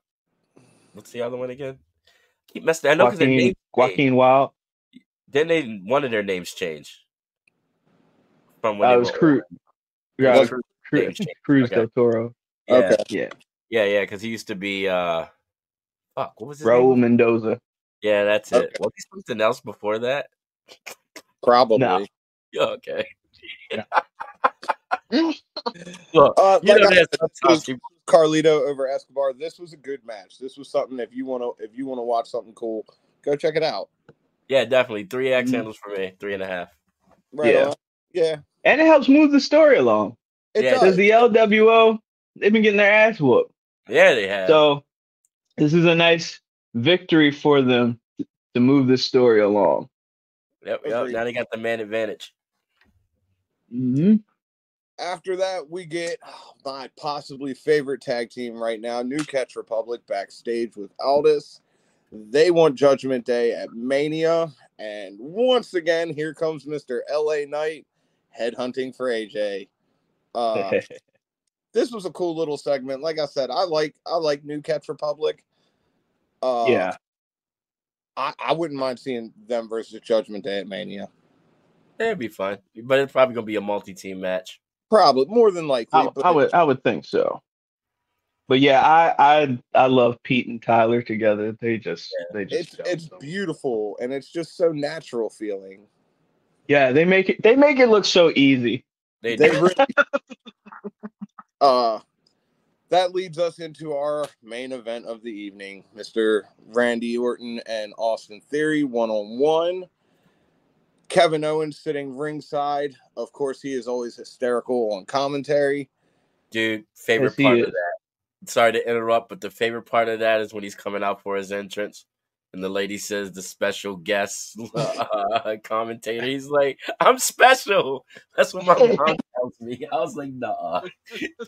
what's the other one again? Keep messing. I know because their Joaquin, name. Joaquin Wilde. Then they one of their names changed from when That they was were Cruz. Yeah, Was- Cruz Cruz. Cruz Okay. del Toro. Yeah, Okay. Yeah, yeah, yeah. Because he used to be uh, fuck. What was his Raul name? Mendoza. Yeah, that's Okay. it. Was he something else before that? Probably. No. Yeah, okay. Look, Uh, you like know I there's said, Carlito over Escobar. This was a good match. This was something if you want to if you want to watch something cool, go check it out. Yeah, definitely three X Mm. handles for me, three and a half. Right Yeah. on. Yeah. And it helps move the story along. It Yeah, does. Because the LWO, they've been getting their ass whooped. Yeah, they have. So this is a nice victory for them to move the story along. yep, yep, now they got the man advantage. hmm After that, we get oh, my possibly favorite tag team right now, New Catch Republic, backstage with Aldis. They want Judgment Day at Mania. And once again, here comes Mr. LA Knight headhunting for AJ. Uh, this was a cool little segment. Like I said, I like I like New Catch Republic. Uh, yeah. I, I wouldn't mind seeing them versus Judgment Day at Mania. It'd be fun, but it's probably gonna be a multi-team match. Probably more than likely. I, but I would I would think so. But yeah, I I I love Pete and Tyler together. They just they just it's it's so- beautiful and it's just so natural feeling. yeah they make it they make it look so easy. They, They do. really uh that leads us into our main event of the evening, Mr. Randy Orton and Austin Theory one on one. Kevin Owens sitting ringside. Of course, he is always hysterical on commentary. dude. Favorite Yes, part is. of that. Sorry to interrupt, but the favorite part of that is when he's coming out for his entrance, and the lady says the special guest uh, commentator. He's like, "I'm special." That's what my mom tells me. I was like, "Nah."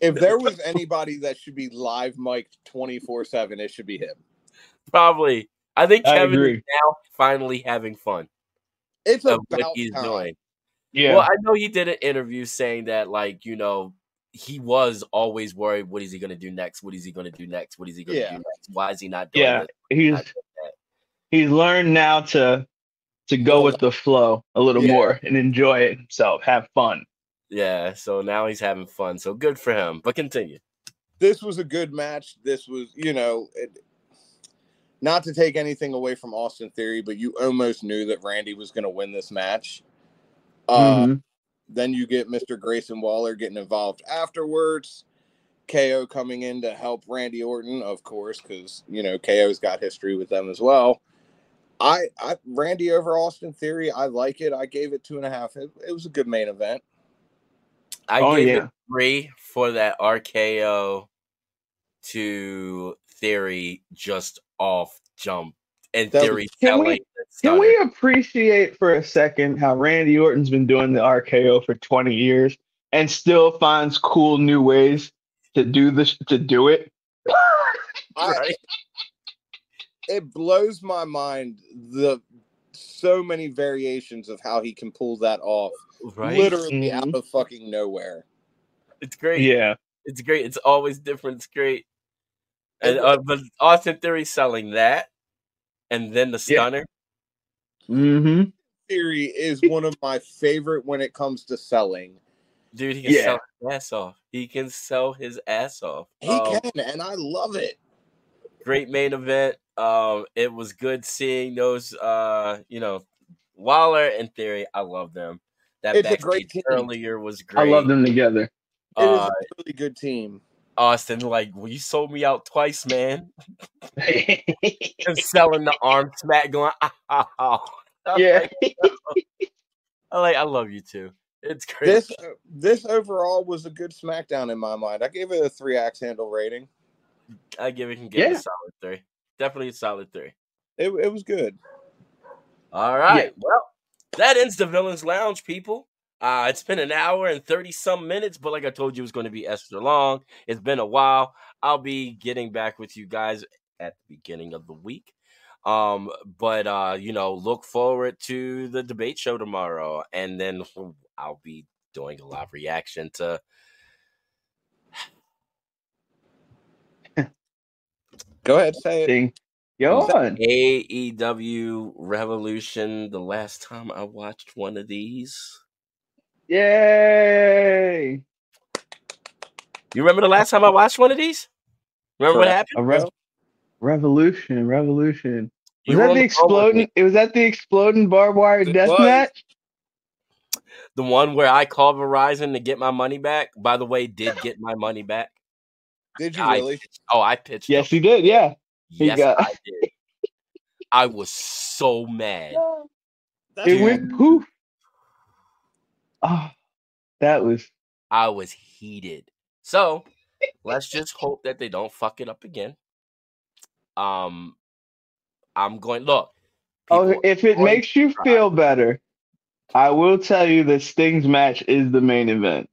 If there was anybody that should be live mic'd 24 7, it should be him. Probably. I think I Kevin agree. is now finally having fun It's about what he's time. doing. Yeah. Well, I know he did an interview saying that, like, you know, he was always worried. What is he going to do next? What is he going to do next? What is he going to Yeah. do next? Why is he not doing yeah. this? He's Not doing he's learned now to to go with the flow a little yeah. more and enjoy it himself, have fun. Yeah. So now he's having fun. So good for him. But continue. this was a good match. This was, you know, it, not to take anything away from Austin Theory, but you almost knew that Randy was going to win this match. Uh, Mhm. Then you get Mr. Grayson Waller getting involved afterwards. KO coming in to help Randy Orton, of course, because you know KO's got history with them as well. I, I Randy over Austin Theory, I like it. I gave it two and a half. It, it was a good main event. I Oh, gave yeah. it three for that RKO to Theory just off jump and That Theory Can we- selling. Can we appreciate for a second how Randy Orton's been doing the RKO for 20 years and still finds cool new ways to do this to do it? I, Right? it blows my mind the so many variations of how he can pull that off Right? literally Mhm. out of fucking nowhere It's great. Yeah. It's great. It's always different. It's great. And uh, but Austin Theory selling that, and then the Yeah. stunner. Mm-hmm. theory is one of my favorite when it comes to selling Dude, he can Yeah. sell his ass off. He can sell his ass off. he Um, can and i love it great main event. Um, it was good seeing those. Uh, you know, Waller and Theory. I love them. That It's a great team. earlier was great. I love them together. It is Uh, a really good team Austin, like, well, you sold me out twice, man. And selling the arm smack, going, ah. yeah. I like, I love you too. It's great. this this overall was a good smackdown in my mind i gave it a three axe handle rating I give it can give it a solid three. Definitely a solid three. it, it was good All right. Well, that ends the Villains Lounge, people. Uh, it's been an hour and 30 some minutes, but like I told you, it was going to be extra long. It's been a while. I'll be getting back with you guys at the beginning of the week. Um, but uh, you know, look forward to the debate show tomorrow, and then I'll be doing a live reaction to go ahead say it Thing. Go on. AEW Revolution. The last time I watched one of these. Yay. You remember the last time I watched one of these? Remember what happened? A rev- revolution, revolution. Was You that the the phone with me. exploding? It was that the exploding barbed wire It death was. match? the one where I called Verizon to get my money back. By the way, did get my money back. Did you I really? pitched- oh, I pitched. Yes, them. he did. Yeah. he yes, got- I did. I was so mad. That's It weird. went poof. Oh, that was I was heated. So let's just hope that they don't fuck it up again. Um, I'm going. Look, Oh, if it makes you try. feel better, I will tell you the Sting's match is the main event.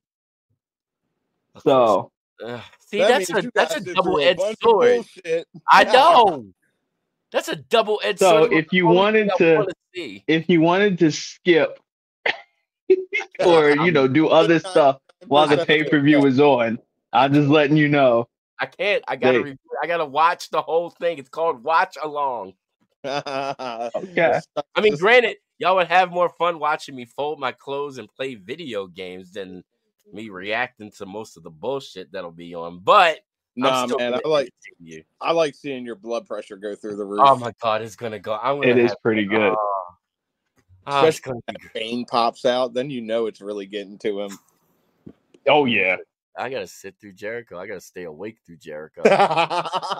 So Ugh, see, That that's a that's a double edged sword. bullshit. I know. That's a double edged So sword. if you wanted to- wanna see. if you wanted to skip or you know do other stuff while the pay per view is on, I'm just letting you know. I can't. I gotta. They- I gotta watch the whole thing. It's called Watch Along. Okay. I mean, granted, y'all would have more fun watching me fold my clothes and play video games than me reacting to most of the bullshit that'll be on. But I'm Nah, man, I like you. I like seeing your blood pressure go through the oh roof. Oh my god, it's gonna go. I'm gonna It is pretty good. Oh, It's gonna be That vein pops out, then you know it's really getting to him. Oh yeah. I gotta sit through Jericho. I gotta stay awake through Jericho.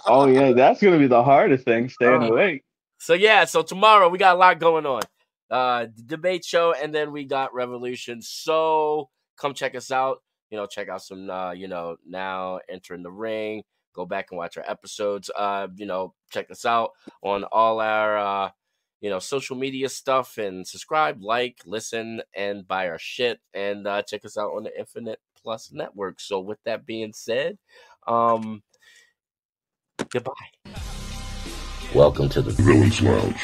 Oh yeah. That's gonna be the hardest thing, staying Uh, awake. So yeah, so tomorrow we got a lot going on. Uh the debate show and then we got Revolution. So come check us out. You know, check out some uh, you know, now entering the ring. Go back and watch our episodes. Uh, you know, check us out on all our uh, you know, social media stuff and subscribe, like, listen, and buy our shit. And uh check us out on the Infinite Plus network. So with that being said, um goodbye. Welcome to the Villains Lounge.